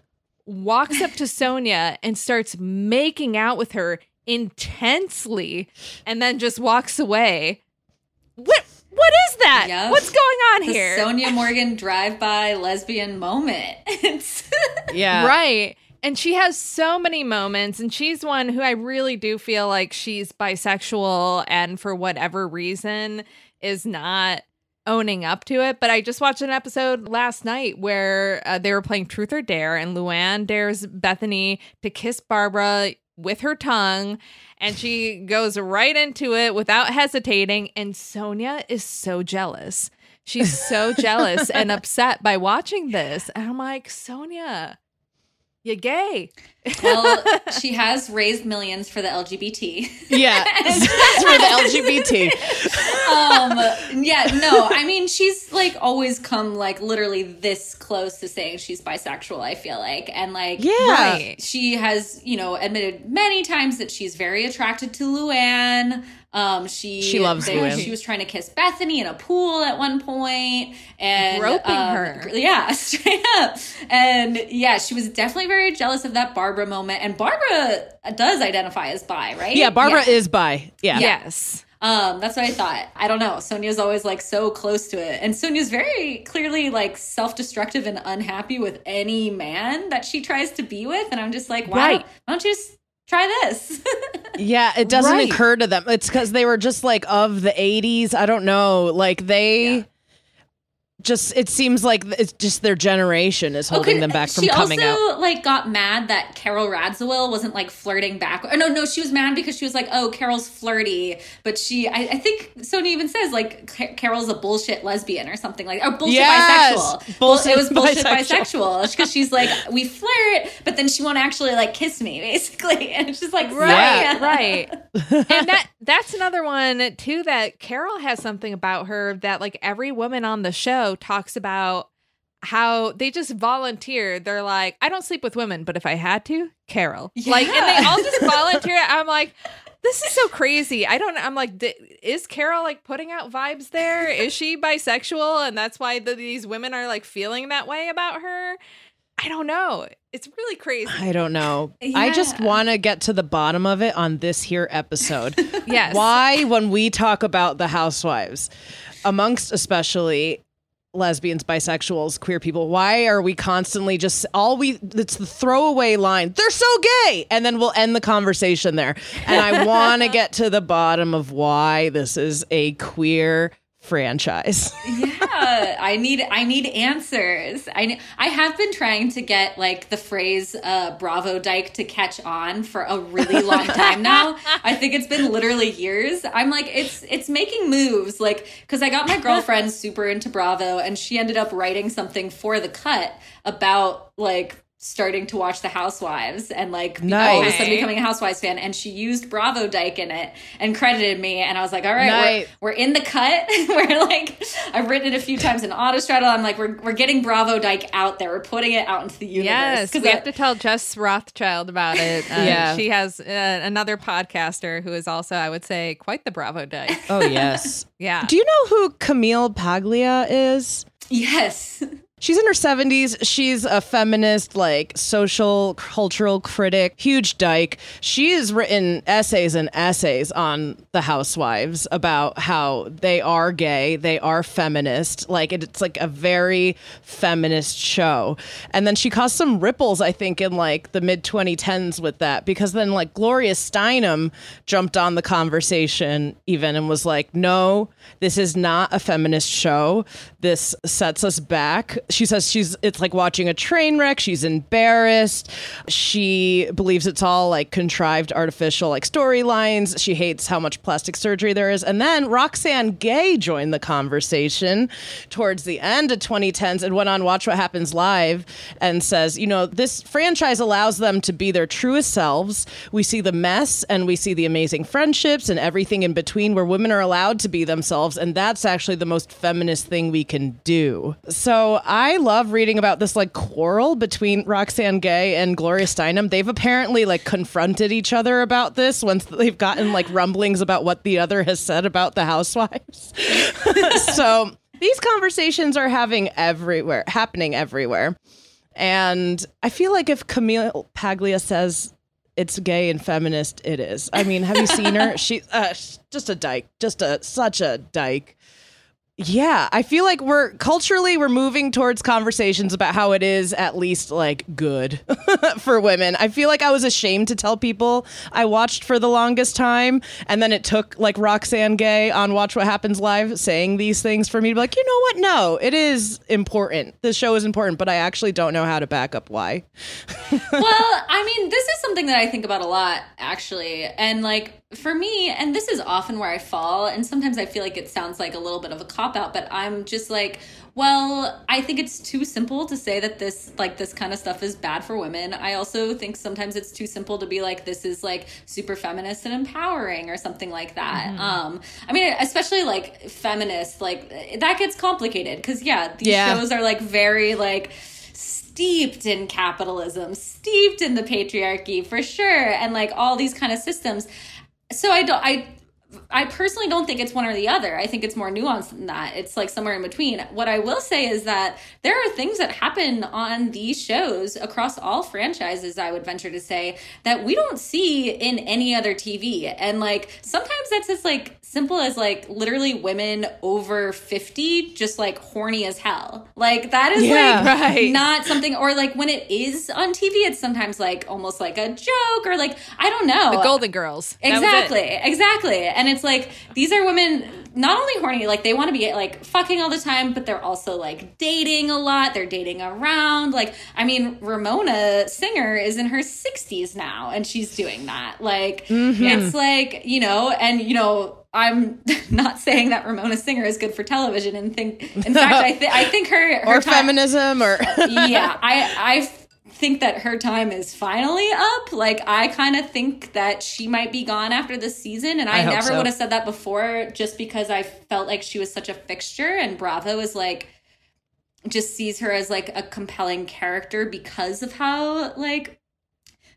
Speaker 1: Walks up to Sonja and starts making out with her intensely and then just walks away. What what is that?
Speaker 4: Yep.
Speaker 1: What's going on
Speaker 4: The
Speaker 1: here?
Speaker 4: Sonja Morgan drive-by lesbian moment. It's
Speaker 2: Yeah.
Speaker 1: Right. And she has so many moments, and she's one who I really do feel like she's bisexual and for whatever reason is not owning up to it. But I just watched an episode last night where uh, they were playing Truth or Dare, and Luann dares Bethany to kiss Barbara with her tongue. And she goes right into it without hesitating. And Sonja is so jealous. She's so jealous and upset by watching this. And I'm like, Sonja, you gay.
Speaker 4: well, she has raised millions for the LGBT.
Speaker 2: Yeah. for the LGBT.
Speaker 4: um yeah no i mean she's like always come like literally this close to saying she's bisexual i feel like and like
Speaker 2: Yeah.
Speaker 1: Right.
Speaker 4: she has you know admitted many times that she's very attracted to luann um she
Speaker 2: She loves
Speaker 4: they-
Speaker 2: Luann.
Speaker 4: she was trying to kiss bethany in a pool at one point and
Speaker 1: Groping
Speaker 4: um,
Speaker 1: her.
Speaker 4: yeah straight up and yeah she was definitely very jealous of that barbara moment and barbara does identify as bi right
Speaker 2: Yeah, Barbara is bi. Yeah.
Speaker 1: Yes.
Speaker 4: um, that's what I thought. I don't know. Sonja's always like so close to it. And Sonja's very clearly like self destructive and unhappy with any man that she tries to be with. And I'm just like, why,
Speaker 1: Right.
Speaker 4: don't, why don't you just try this?
Speaker 2: Yeah, it doesn't
Speaker 1: Right.
Speaker 2: occur to them. It's because they were just like of the 80s. I don't know. Like they
Speaker 4: Yeah.
Speaker 2: Just, it seems like it's just their generation is holding them back from
Speaker 4: she
Speaker 2: coming
Speaker 4: also
Speaker 2: out.
Speaker 4: like got mad that Carol Radziwill wasn't like flirting back. Or no, no, she was mad because she was like, "Oh, Carol's flirty," but she, I, I think Sony even says like Ca- Carol's a bullshit lesbian or something like, or bullshit
Speaker 2: Yes!
Speaker 4: bisexual.
Speaker 2: Bullshit
Speaker 4: it was bullshit
Speaker 2: bisexual.
Speaker 4: bisexual because she's like, we flirt, but then she won't actually like kiss me, basically, and she's like,
Speaker 1: Right,
Speaker 4: right,
Speaker 1: right. and that that's another one too that Carol has something about her that like every woman on the show talks about how they just volunteer. They're like, I don't sleep with women, but if I had to, Carol. Like and they all just volunteer. I'm like this is so crazy. I don't. I'm like, di- is Carol like putting out vibes there? Is she bisexual, and that's why the, these women are like feeling that way about her? I don't know. It's really crazy.
Speaker 2: I don't know. I just want to get to the bottom of it on this here episode.
Speaker 1: Yes.
Speaker 2: Why, when we talk about the housewives, amongst especially lesbians, bisexuals, queer people, why are we constantly just all we it's the throwaway line, they're so gay, and then we'll end the conversation there. And I want to get to the bottom of why this is a queer franchise.
Speaker 4: yeah i need i need answers. I i have been trying to get like the phrase uh bravo dyke to catch on for a really long time now. I think it's been literally years. I'm like it's it's making moves. Like because i got my girlfriend super into bravo and she ended up writing something for the cut about like starting to watch the housewives and like be- all of a sudden becoming a housewives fan and she used bravo dyke in it and credited me and i was like all right
Speaker 2: Nice.
Speaker 4: we're, we're in the cut we're like i've written it a few times in autostraddle i'm like we're, we're getting bravo dyke out there we're putting it out into the universe
Speaker 1: Yes,
Speaker 4: 'Cause
Speaker 1: we
Speaker 4: that-
Speaker 1: have to tell Jess Rothschild about it. Uh,
Speaker 2: Yeah.
Speaker 1: she has uh, another podcaster who is also, I would say, quite the Bravo dyke.
Speaker 2: Oh yes.
Speaker 1: Yeah,
Speaker 2: Do you know who Camille Paglia is?
Speaker 4: yes
Speaker 2: She's in her 70s. She's a feminist, like social cultural critic, huge dyke. She has written essays and essays on the housewives about how they are gay, they are feminist. Like it's like a very feminist show. And then she caused some ripples, I think, in like the mid 2010s with that because then like Gloria Steinem jumped on the conversation even and was like, no, this is not a feminist show. This sets us back. She says she's it's like watching a train wreck. She's embarrassed. She believes it's all like contrived artificial like storylines. She hates how much plastic surgery there is. And then Roxane Gay joined the conversation towards the end of 2010s and went on Watch What Happens Live and says, you know, this franchise allows them to be their truest selves. We see the mess and we see the amazing friendships and everything in between where women are allowed to be themselves. And that's actually the most feminist thing we can do. So I love reading about this like quarrel between Roxane Gay and Gloria Steinem. They've apparently like confronted each other about this once they've gotten like rumblings about what the other has said about the housewives. so these conversations are having everywhere, happening everywhere. And I feel like if Camille Paglia says it's gay and feminist, it is. I mean, have you seen her? She uh, just a dyke, just a such a dyke. Yeah, I feel like we're culturally we're moving towards conversations about how it is at least like good for women. I feel like I was ashamed to tell people I watched for the longest time, and then it took like Roxane Gay on Watch What Happens Live saying these things for me to be like, you know what? No, it is important. The show is important, but I actually don't know how to back up why.
Speaker 4: well, I mean, this is something that I think about a lot, actually. And like for me, and this is often where I fall, and sometimes I feel like it sounds like a little bit of a cop out, but I'm just like, well, I think it's too simple to say that this like this kind of stuff is bad for women. I also think sometimes it's too simple to be like this is like super feminist and empowering or something like that. Mm-hmm. Um I mean especially like feminist like that gets complicated cuz yeah, these yeah. shows are like very like steeped in capitalism, steeped in the patriarchy for sure and like all these kind of systems. So I don't I I personally don't think it's one or the other. I think it's more nuanced than that. It's like somewhere in between. What I will say is that there are things that happen on these shows across all franchises, I would venture to say, that we don't see in any other TV. And like sometimes that's as like simple as like literally women over 50 just like horny as hell. Like that is yeah, like right. not something or like when it is on TV, it's sometimes like almost like a joke or like I don't know.
Speaker 1: The Golden Girls.
Speaker 4: Exactly. Exactly. And it's like these are women not only horny, like they want to be like fucking all the time, but they're also like dating a lot. They're dating around. Like, I mean, Ramona Singer is in her 60s now and she's doing that. Like, mm-hmm. it's like, you know, and, you know, I'm not saying that Ramona Singer is good for television and think, in fact, I, th- I think her,
Speaker 2: her or time, feminism or,
Speaker 4: yeah, I, I think that her time is finally up. Like I kind of think that she might be gone after this season and I, I never so. would have said that before just because I felt like she was such a fixture and Bravo is like just sees her as like a compelling character because of how like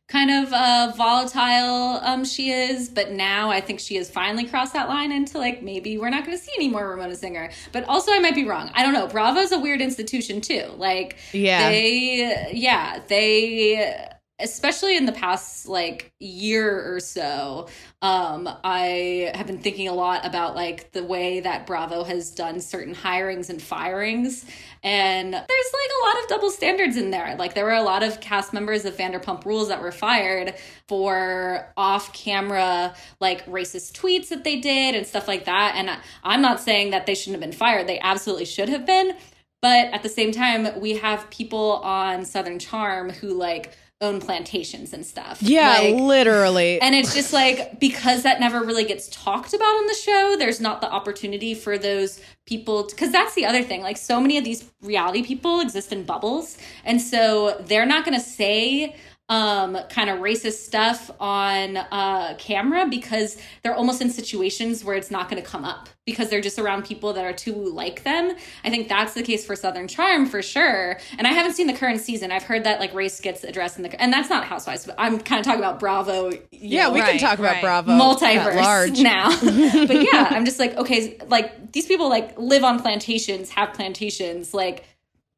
Speaker 4: kind of uh, volatile um, she is. But now I think she has finally crossed that line into like maybe we're not going to see any more Ramona Singer. But also I might be wrong. I don't know. Bravo's a weird institution too. Like yeah, they yeah they especially in the past like year or so um i have been thinking a lot about like the way that bravo has done certain hirings and firings. And there's like a lot of double standards in there. Like there were a lot of cast members of vanderpump rules that were fired for off camera like racist tweets that they did and stuff like that. And i'm not saying that they shouldn't have been fired. They absolutely should have been. But at the same time we have people on southern charm who like own plantations and stuff.
Speaker 2: Yeah, like, literally.
Speaker 4: And it's just like because that never really gets talked about on the show, there's not the opportunity for those people because that's the other thing. Like so many of these reality people exist in bubbles. And so they're not going to say um kind of racist stuff on uh camera because they're almost in situations where it's not going to come up because they're just around people that are too like them. I think that's the case for Southern Charm for sure. And I haven't seen the current season. I've heard that like race gets addressed in the and that's not Housewives, but I'm kind of talking about Bravo.
Speaker 2: Yeah, know, we right, can talk about right. Bravo
Speaker 4: multiverse now. but yeah, I'm just like okay, like these people like live on plantations, have plantations, like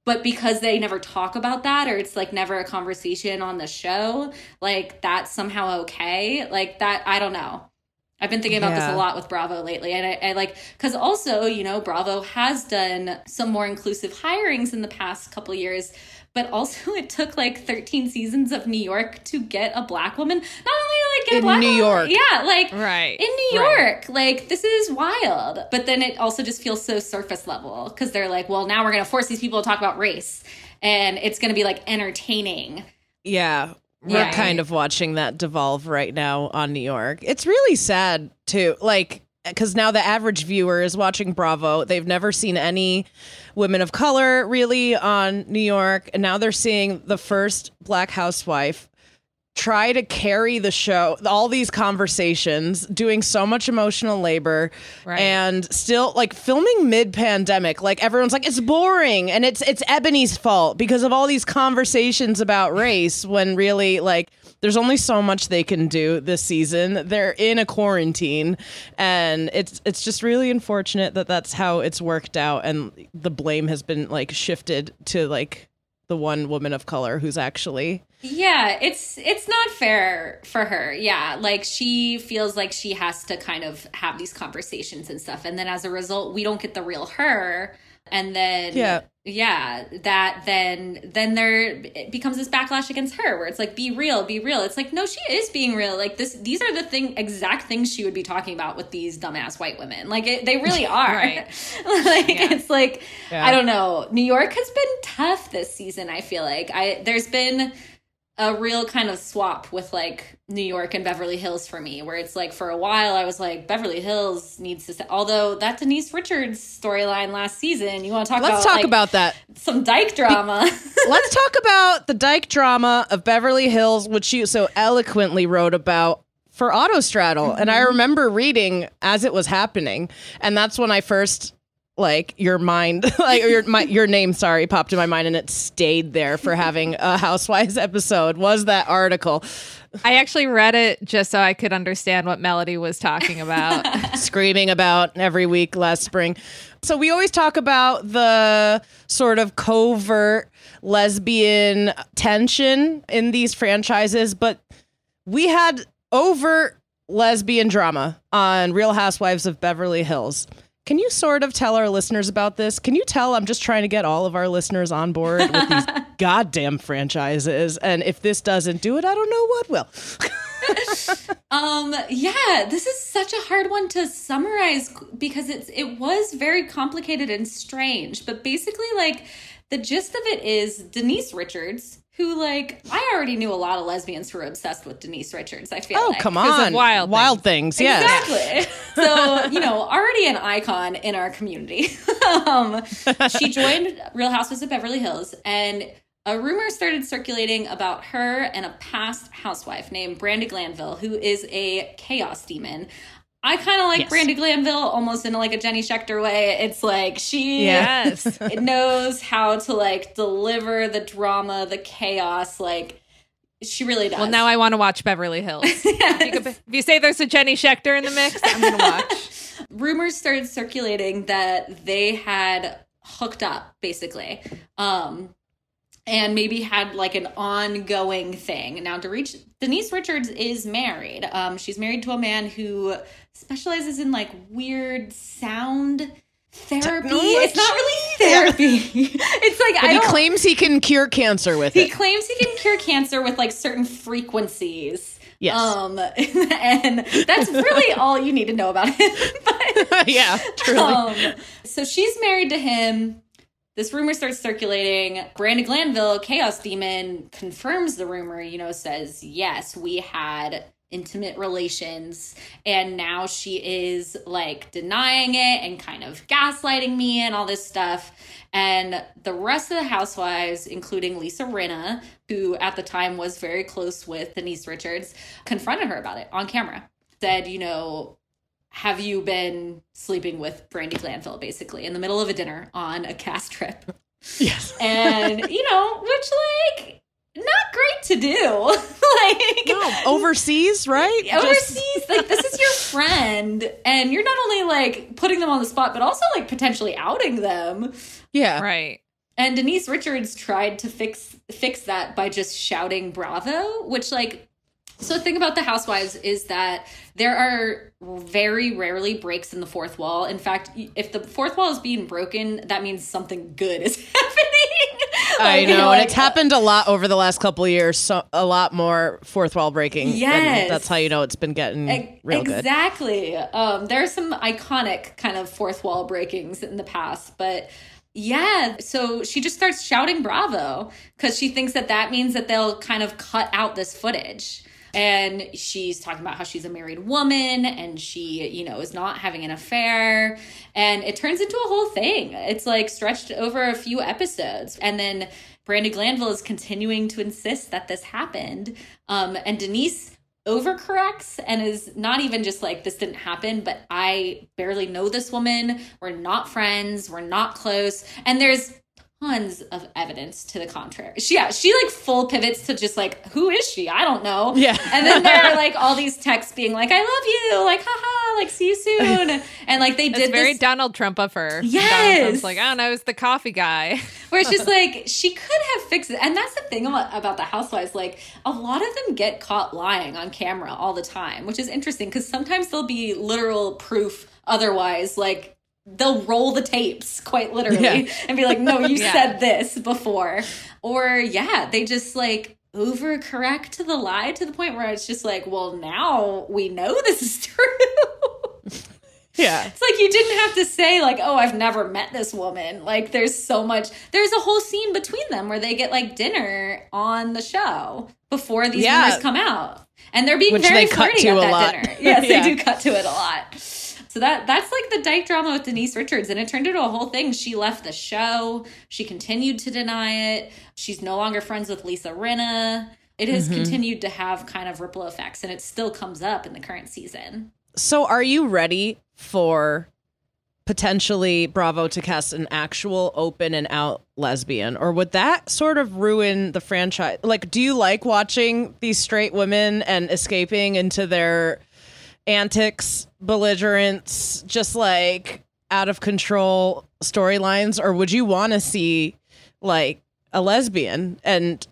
Speaker 4: but because they never talk about that or it's like never a conversation on the show like that's somehow okay. Like that i don't know. I've been thinking about yeah. this a lot with bravo lately and i, I like because also you know bravo has done some more inclusive hirings in the past couple years but also it took like 13 seasons of New York to get a black woman. Not only like get a
Speaker 2: In
Speaker 4: black
Speaker 2: New
Speaker 4: woman-
Speaker 2: York.
Speaker 4: yeah, like
Speaker 1: Right.
Speaker 4: in New
Speaker 1: Right.
Speaker 4: York. Like this is wild. But then it also just feels so surface level because they're like, well, now we're gonna force these people to talk about race, and it's gonna be like entertaining.
Speaker 2: Yeah. We're
Speaker 4: Right.
Speaker 2: kind of watching that devolve right now on New York. It's really sad too. Like because now the average viewer is watching Bravo. They've never seen any women of color really on New York, and now they're seeing the first black housewife try to carry the show all these conversations doing so much emotional labor
Speaker 1: Right.
Speaker 2: and still like filming mid pandemic like everyone's like it's boring and it's it's Eboni's fault because of all these conversations about race when really like there's only so much they can do this season they're in a quarantine and it's it's just really unfortunate that that's how it's worked out and the blame has been like shifted to like the one woman of color who's actually
Speaker 4: Yeah, it's it's not fair for her. Yeah, like she feels like she has to kind of have these conversations and stuff, and then as a result, we don't get the real her. And then
Speaker 2: Yeah.
Speaker 4: yeah, that then then there it becomes this backlash against her, where it's like, be real, be real. It's like, no, she is being real. Like this, these are the thing exact things she would be talking about with these dumbass white women. Like it, they really are.
Speaker 1: Right.
Speaker 4: like
Speaker 1: Yeah.
Speaker 4: it's like
Speaker 2: Yeah.
Speaker 4: I don't know. New York has been tough this season. I feel like I there's been a real kind of swap with like New York and Beverly Hills for me, where it's like for a while I was like Beverly Hills needs to. St-. Although that Denise Richards storyline last season, you want to talk
Speaker 2: let's
Speaker 4: about
Speaker 2: talk
Speaker 4: like,
Speaker 2: about that
Speaker 4: some dyke drama.
Speaker 2: let's talk about the dyke drama of Beverly Hills, which you so eloquently wrote about for Autostraddle. And I mm-hmm. remember reading as it was happening. And that's when I first like your mind like or your my your name sorry popped in my mind and it stayed there for having a housewives episode was that article
Speaker 1: I actually read it just so I could understand what Melody was talking about.
Speaker 2: screaming about every week last spring. So we always talk about the sort of covert lesbian tension in these franchises, but we had overt lesbian drama on Real Housewives of Beverly Hills. Can you sort of tell our listeners about this? Can you tell I'm just trying to get all of our listeners on board with these goddamn franchises? And if this doesn't do it, I don't know what will.
Speaker 4: Um, yeah, this is such a hard one to summarize because it's it was very complicated and strange. But basically, like the gist of it is Denise Richards, who like I already knew a lot of lesbians who were obsessed with Denise Richards. I feel
Speaker 2: Oh,
Speaker 4: like.
Speaker 2: come
Speaker 1: 'Cause of
Speaker 2: on.
Speaker 1: Wild
Speaker 2: Wild things, yeah.
Speaker 4: Exactly. So, you know, already an icon in our community. um, she joined Real Housewives of Beverly Hills, and a rumor started circulating about her and a past housewife named Brandi Glanville, who is a chaos demon. I kind of like
Speaker 2: Yes.
Speaker 4: Brandi Glanville almost in like a Jenny Schechter way. It's like she
Speaker 1: yes.
Speaker 4: knows how to like deliver the drama, the chaos. Like she really does.
Speaker 1: Well, now I want to watch Beverly Hills. If, you could- if you say there's a Jenny Schechter in the mix, I'm going to watch.
Speaker 4: rumors started circulating that they had hooked up basically um and maybe had like an ongoing thing now to denise richards is married um she's married to a man who specializes in like weird sound therapy it's not really therapy it's like
Speaker 2: But
Speaker 4: i
Speaker 2: he claims he can cure cancer with
Speaker 4: he
Speaker 2: it.
Speaker 4: He claims he can cure cancer with like certain frequencies
Speaker 2: Yes.
Speaker 4: um and that's really all you need to know about him but
Speaker 2: yeah, truly.
Speaker 4: um, so she's married to him. This rumor starts circulating. Brandi Glanville, Chaos Demon, confirms the rumor, you know, says, yes, we had intimate relations. And now she is like denying it and kind of gaslighting me and all this stuff. And the rest of the housewives, including Lisa Rinna, who at the time was very close with Denise Richards, confronted her about it on camera. Said, you know, have you been sleeping with Brandi Glanville basically in the middle of a dinner on a cast trip?
Speaker 2: yes.
Speaker 4: And you know, which like not great to do. like
Speaker 2: No, overseas, right? Just-
Speaker 4: overseas, like this is your friend, and you're not only like putting them on the spot, but also like potentially outing them.
Speaker 2: yeah.
Speaker 1: Right.
Speaker 4: And Denise Richards tried to fix fix that by just shouting "Bravo," which like so the thing about the housewives is that there are very rarely breaks in the fourth wall. In fact, if the fourth wall is being broken, that means something good is happening.
Speaker 2: I
Speaker 4: Like,
Speaker 2: know,
Speaker 4: like,
Speaker 2: and it's happened a lot over the last couple of years. So a lot more fourth wall breaking. and
Speaker 4: Yes.
Speaker 2: that's how you know it's been getting
Speaker 4: E-
Speaker 2: real good.
Speaker 4: exactly. Um, there are some iconic kind of fourth wall breakings in the past, but yeah. So she just starts shouting "Bravo" because she thinks that that means that they'll kind of cut out this footage. And she's talking about how she's a married woman and she, you know, is not having an affair. And it turns into a whole thing. It's like stretched over a few episodes. And then Brandi Glanville is continuing to insist that this happened. Um, and Denise overcorrects and is not even just like this didn't happen but i barely know this woman we're not friends we're not close and there's tons of evidence to the contrary she yeah she like full pivots to just like who is she i don't know
Speaker 2: Yeah.
Speaker 4: and then there are like all these texts being like i love you like haha like see you soon and like they did
Speaker 1: very
Speaker 4: this
Speaker 1: Donald Trump of her.
Speaker 4: Yes.
Speaker 1: Like, oh, I don't know, it's the coffee guy.
Speaker 4: where it's just like she could have fixed it and that's the thing about, about the housewives like a lot of them get caught lying on camera all the time which is interesting because sometimes there'll be literal proof otherwise like they'll roll the tapes quite literally
Speaker 2: Yeah.
Speaker 4: and be like no you
Speaker 1: Yeah.
Speaker 4: said this before or yeah they just like overcorrect to the lie to the point where it's just like well now we know this is true
Speaker 2: yeah.
Speaker 4: It's like you didn't have to say like, "Oh, I've never met this woman." Like there's so much. There's a whole scene between them where they get like dinner on the show before these
Speaker 2: Yeah.
Speaker 4: rumors come out, and they're being
Speaker 2: Which
Speaker 4: very flirty
Speaker 2: to
Speaker 4: at
Speaker 2: a
Speaker 4: that
Speaker 2: lot.
Speaker 4: dinner. Yes,
Speaker 2: Yeah.
Speaker 4: they do cut to it a lot. So that that's like the Dyke drama with Denise Richards, and it turned into a whole thing. She left the show. She continued to deny it. She's no longer friends with Lisa Rinna. It has mm-hmm. continued to have kind of ripple effects, and it still comes up in the current season.
Speaker 2: So are you ready for potentially Bravo to cast an actual open and out lesbian? Or would that sort of ruin the franchise? Like, do you like watching these straight women and escaping into their antics, belligerence, just like out of control storylines? Or would you want to see like a lesbian and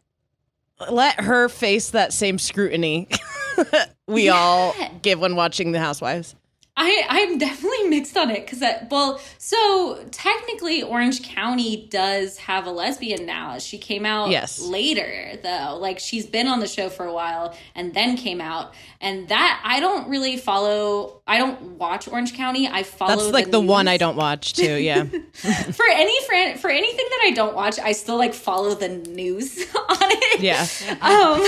Speaker 2: let her face that same scrutiny we all give when watching The Housewives?
Speaker 4: I I'm definitely mixed on it because well, so technically Orange County does have a lesbian now. She came out
Speaker 2: Yes.
Speaker 4: later though. Like she's been on the show for a while and then came out. And that I don't really follow. I don't watch Orange County. I follow.
Speaker 2: That's like the, one
Speaker 4: news.
Speaker 2: I don't watch too. Yeah.
Speaker 4: for any for anything that I don't watch. I still like follow the news on it.
Speaker 2: Yeah.
Speaker 4: Um,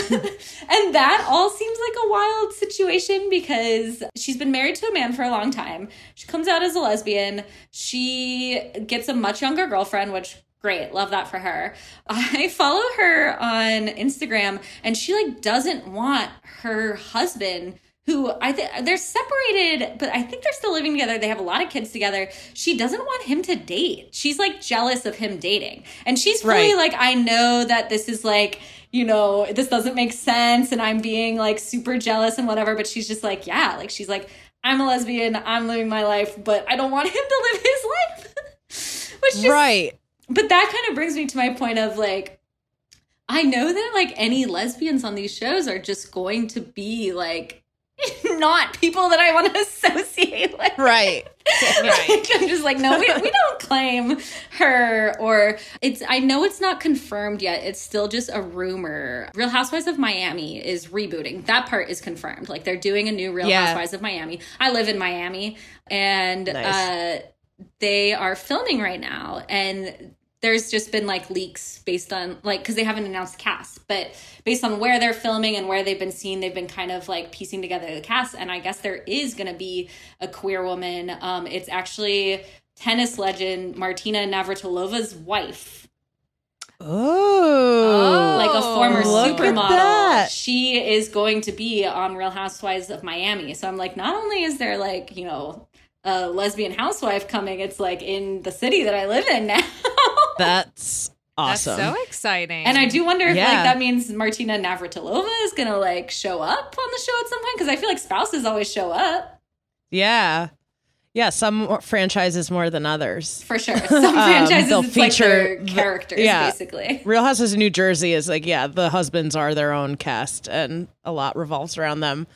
Speaker 4: and that all seems like a wild situation because she's been married to a man for a long time. She comes out as a lesbian. She gets a much younger girlfriend, which great, love that for her. I follow her on Instagram and she like doesn't want her husband who I think they're separated, but I think they're still living together. They have a lot of kids together. She doesn't want him to date. She's like jealous of him dating. And she's really
Speaker 2: Right.
Speaker 4: like, I know that this is like, you know, this doesn't make sense and I'm being like super jealous and whatever, but she's just like, yeah, like she's like, I'm a lesbian, I'm living my life, but I don't want him to live his life. Which just
Speaker 2: right.
Speaker 4: but that kind of brings me to my point of like i know that like any lesbians on these shows are just going to be like not people that i want to associate with.
Speaker 2: Right.
Speaker 4: Like, i'm just like no we, we don't claim her or it's i know it's not confirmed yet. It's still just a rumor. Real housewives of miami is rebooting. That part is confirmed. Like they're doing a new real
Speaker 2: Yeah.
Speaker 4: housewives of miami. I live in miami and
Speaker 2: Nice.
Speaker 4: uh they are filming right now and there's just been like leaks based on like because they haven't announced the cast but based on where they're filming and where they've been seen they've been kind of like piecing together the cast and i guess there is going to be a queer woman um it's actually tennis legend martina navratilova's wife
Speaker 2: Oh.
Speaker 4: like a former supermodel. She is going to be on Real Housewives of Miami. So I'm like, not only is there like, you know, a lesbian housewife coming, it's like in the city that I live in now.
Speaker 2: That's awesome.
Speaker 1: That's so exciting.
Speaker 4: and I do wonder if
Speaker 2: Yeah.
Speaker 4: like that means Martina Navratilova is gonna like show up on the show at some point because I feel like spouses always show up.
Speaker 2: yeah. Yeah, some franchises more than others.
Speaker 4: For sure. Some franchises
Speaker 2: they'll
Speaker 4: like
Speaker 2: feature the-
Speaker 4: characters,
Speaker 2: yeah.
Speaker 4: basically.
Speaker 2: Real Houses of New Jersey is like, yeah, the husbands are their own cast and a lot revolves around them.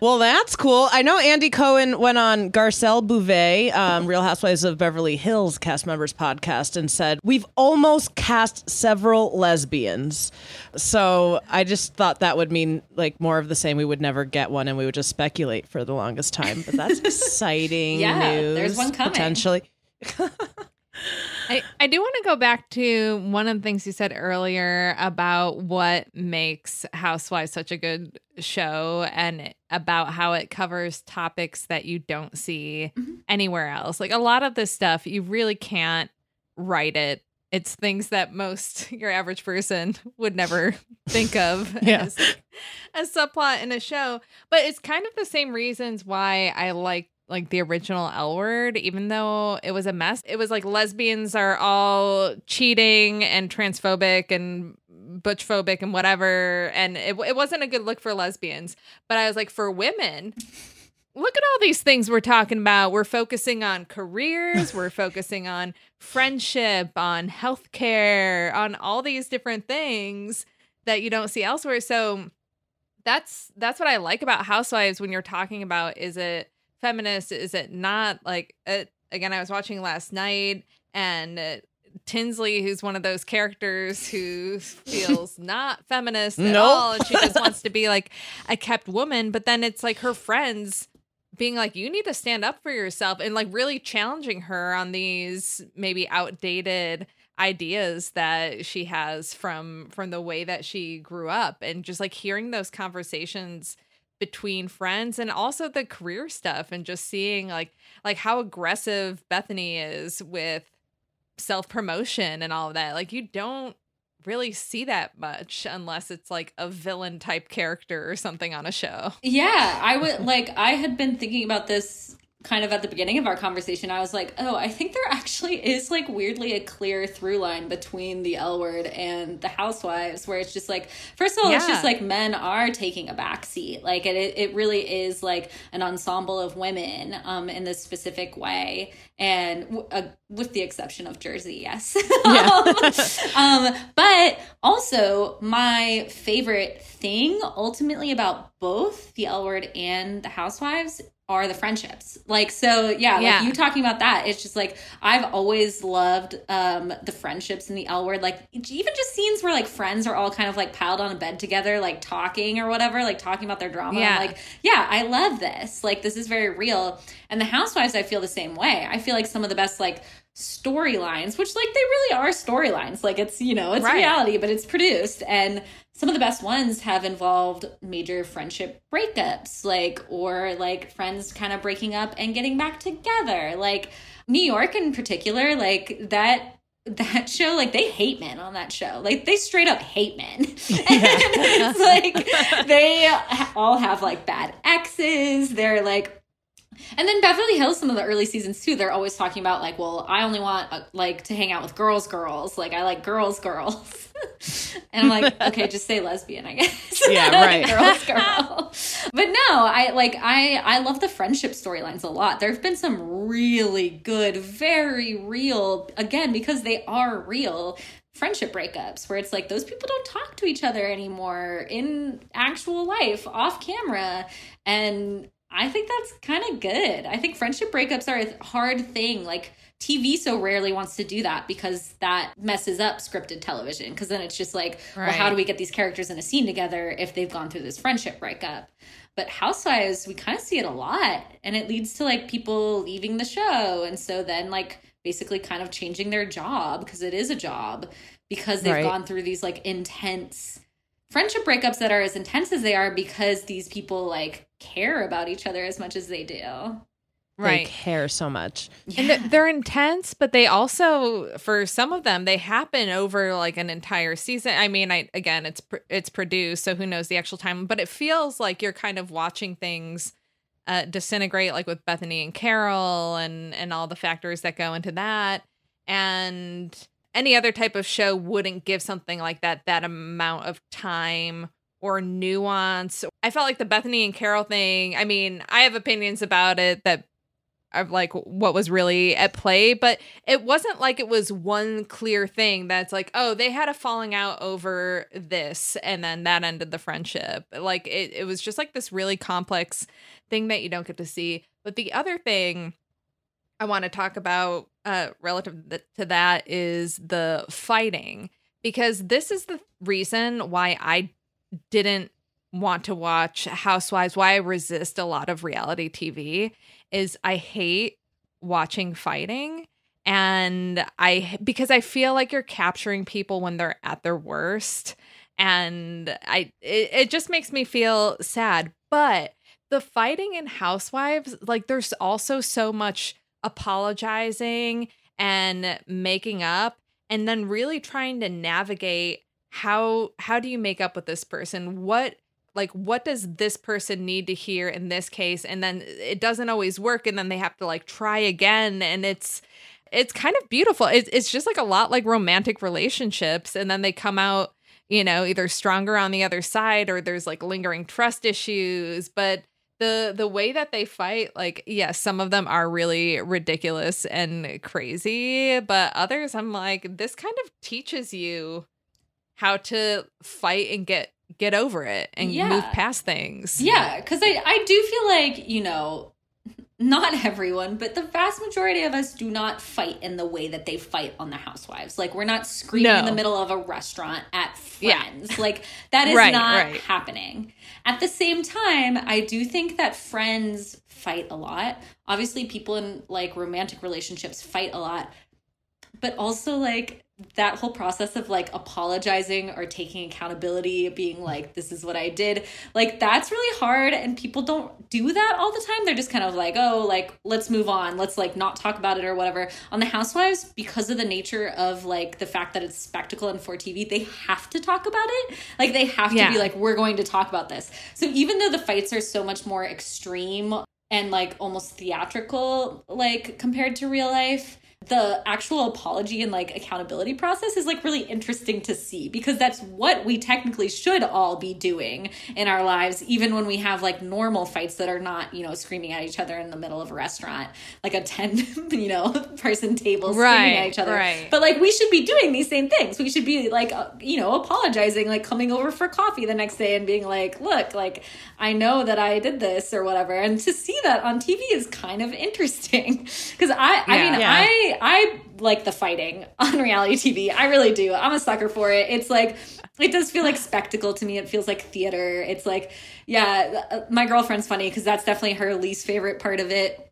Speaker 2: Well, that's cool. I know Andy Cohen went on Garcelle Beauvais, um, Real Housewives of Beverly Hills cast members podcast, and said, We've almost cast several lesbians. So I just thought that would mean like more of the same. We would never get one and we would just speculate for the longest time. But that's exciting
Speaker 4: Yeah,
Speaker 2: news.
Speaker 4: there's one coming.
Speaker 2: Potentially.
Speaker 1: I, I do want to go back to one of the things you said earlier about what makes Housewives such a good show and about how it covers topics that you don't see mm-hmm. anywhere else. Like a lot of this stuff, you really can't write it. It's things that most your average person would never think of
Speaker 2: Yeah.
Speaker 1: as a subplot in a show. But it's kind of the same reasons why I like like the original L word, even though it was a mess. It was like lesbians are all cheating and transphobic and butchphobic and whatever. And it, it wasn't a good look for lesbians. But I was like, for women, look at all these things we're talking about. We're focusing on careers, we're focusing on friendship, on healthcare, on all these different things that you don't see elsewhere. So that's that's what I like about Housewives when you're talking about is it feminist? Is it not? Like it, again, I was watching last night and. Uh, Tinsley, who's one of those characters who feels not feminist at
Speaker 2: Nope.
Speaker 1: all, and she just wants to be like a kept woman. But then it's like her friends being like, you need to stand up for yourself and like really challenging her on these maybe outdated ideas that she has from from the way that she grew up and just like hearing those conversations between friends and also the career stuff and just seeing like like how aggressive Bethenny is with self promotion and all of that like you don't really see that much unless it's like a villain type character or something on a show.
Speaker 4: Yeah, I would like I had been thinking about this kind of at the beginning of our conversation. I was like, "Oh, I think there actually is like weirdly a clear through line between the L word and the housewives where it's just like first of all, it's just like men are taking a back seat. Like it it really is like an ensemble of women um in this specific way and w- uh, with the exception of Jersey, yes. um, but also, my favorite thing ultimately about both the L word and the housewives are the friendships. Like, so yeah,
Speaker 1: Yeah.
Speaker 4: like you talking about that, it's just like I've always loved um the friendships in the L word. Like, even just scenes where like friends are all kind of like piled on a bed together, like talking or whatever, like talking about their drama.
Speaker 1: Yeah.
Speaker 4: I'm like, yeah, I love this. Like, this is very real. And the housewives, I feel the same way. I feel like some of the best, like, storylines, which, like, they really are storylines. Like, it's, you know, it's
Speaker 1: Right.
Speaker 4: reality, but it's produced. And some of the best ones have involved major friendship breakups, like, or like friends kind of breaking up and getting back together. Like, New York in particular, like, that that show like they hate men on that show. Like they straight up hate men. It's like they all have like bad exes. They're like and then Beverly Hills, some of the early seasons too, they're always talking about like, well, I only want uh, like to hang out with girls, girls. Like I like girls, girls. and I'm like, okay, just say lesbian, I guess.
Speaker 2: Yeah, right.
Speaker 4: girls, girl. But no, I like I I love the friendship storylines a lot. There've been some really good, very real, again because they are real friendship breakups where it's like those people don't talk to each other anymore in actual life off camera and I think that's kind of good. I think friendship breakups are a hard thing. Like TV so rarely wants to do that because that messes up scripted television. Because then it's just like, well, how do we get these characters in a scene together if they've gone through this friendship breakup? But Housewives, we kind of see it a lot, and it leads to like people leaving the show, and so then like basically kind of changing their job because it is a job because they've
Speaker 2: Right.
Speaker 4: gone through these like intense friendship breakups that are as intense as they are because these people like care about each other as much as they do. Right.
Speaker 2: They care so much.
Speaker 1: And they're, they're intense, but they also, for some of them, they happen over like an entire season. I mean, I again, it's pr- it's produced, so who knows the actual time? But it feels like you're kind of watching things uh, disintegrate, like with Bethenny and Carol, and and all the factors that go into that. And any other type of show wouldn't give something like that that amount of time or nuance. I felt like the Bethenny and Carol thing. I mean, I have opinions about it that of like what was really at play but it wasn't like it was one clear thing that's like oh they had a falling out over this and then that ended the friendship like it, it was just like this really complex thing that you don't get to see but the other thing i want to talk about uh relative to that is the fighting because this is the reason why i didn't want to watch housewives why i resist a lot of reality tv is I hate watching fighting and I because I feel like you're capturing people when they're at their worst and I it, it just makes me feel sad. But the fighting in housewives like there's also so much apologizing and making up and then really trying to navigate how how do you make up with this person? What like what does this person need to hear in this case? And then it doesn't always work and then they have to like try again and it's it's kind of beautiful. It's, it's just like a lot like romantic relationships and then they come out you know either stronger on the other side or there's like lingering trust issues but the the way that they fight like yes some of them are really ridiculous and crazy but others i'm like this kind of teaches you how to fight and get get over it and
Speaker 4: Yeah.
Speaker 1: move past things.
Speaker 4: Yeah, because I, I do feel like, you know, not everyone, but the vast majority of us do not fight in the way that they fight on the housewives. Like we're not screaming in the middle of a restaurant at
Speaker 1: Yeah.
Speaker 4: friends. Like that is
Speaker 1: Right,
Speaker 4: not
Speaker 1: right.
Speaker 4: happening. At the same time, I do think that friends fight a lot. Obviously, people in like romantic relationships fight a lot. But also like that whole process of like apologizing or taking accountability, being like, this is what I did, like that's really hard. And people don't do that all the time. They're just kind of like, oh, like, let's move on. Let's like not talk about it or whatever. On the Housewives, because of the nature of like the fact that it's spectacle and for TV, they have to talk about it. Like, they have to
Speaker 1: Yeah.
Speaker 4: be like, we're going to talk about this. So even though the fights are so much more extreme and like almost theatrical, like compared to real life, the actual apology and like accountability process is like really interesting to see because that's what we technically should all be doing in our lives even when we have like normal fights that are not you know screaming at each other in the middle of a restaurant like a 10 you know person table screaming
Speaker 1: Right,
Speaker 4: at each other
Speaker 1: right.
Speaker 4: but like we should be doing these same things we should be like uh, you know apologizing like coming over for coffee the next day and being like look like i know that i did this or whatever and to see that on tv is kind of interesting because i i mean
Speaker 2: Yeah.
Speaker 4: i I like the fighting on reality TV. I really do. I'm a sucker for it. It's like it does feel like spectacle to me. It feels like theater. It's like yeah, uh, my girlfriend's funny because that's definitely her least favorite part of it.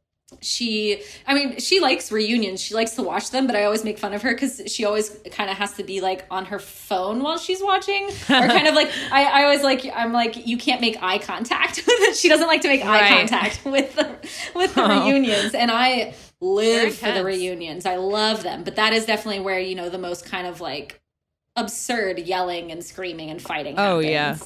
Speaker 4: She, I mean, she likes reunions. She likes to watch them, but I always make fun of her because she always kind of has to be like on her phone while she's watching, or kind of like I, I always like I'm like you can't make eye contact. she doesn't like to make eye
Speaker 1: Right.
Speaker 4: contact with the with the
Speaker 2: Oh.
Speaker 4: reunions, and I live for the reunions. I love them, but that is definitely where you know the most kind of like absurd yelling and screaming and fighting.
Speaker 2: Oh,
Speaker 4: happens.
Speaker 2: yeah.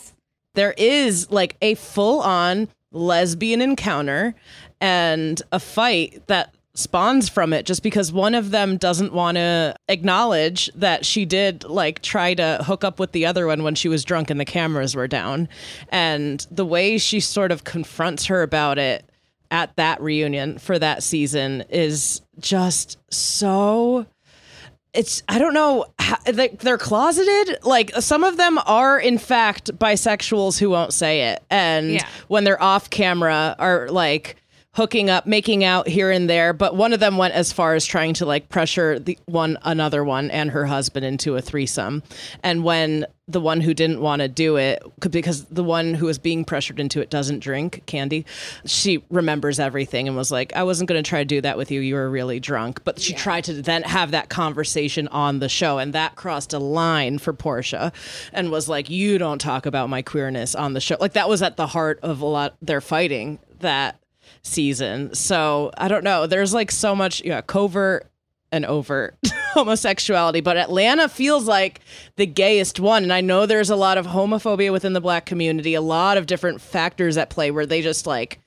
Speaker 2: there is like a full on lesbian encounter and a fight that spawns from it just because one of them doesn't want to acknowledge that she did like try to hook up with the other one when she was drunk and the cameras were down and the way she sort of confronts her about it at that reunion for that season is just so it's I don't know how, like they're closeted like some of them are in fact bisexuals who won't say it and
Speaker 1: Yeah.
Speaker 2: when they're off camera are like hooking up making out here and there but one of them went as far as trying to like pressure the one another one and her husband into a threesome. And when the one who didn't want to do it because the one who was being pressured into it doesn't drink Kandi she remembers everything and was like i wasn't going to try to do that with you you were really drunk. But she tried to then have that conversation on the show and that crossed a line for Porsha and was like you don't talk about my queerness on the show. Like that was at the heart of a lot their fighting that season so i don't know there's like so much yeah covert and overt homosexuality, but Atlanta feels like the gayest one. And I know there's a lot of homophobia within the black community, a lot of different factors at play where they just like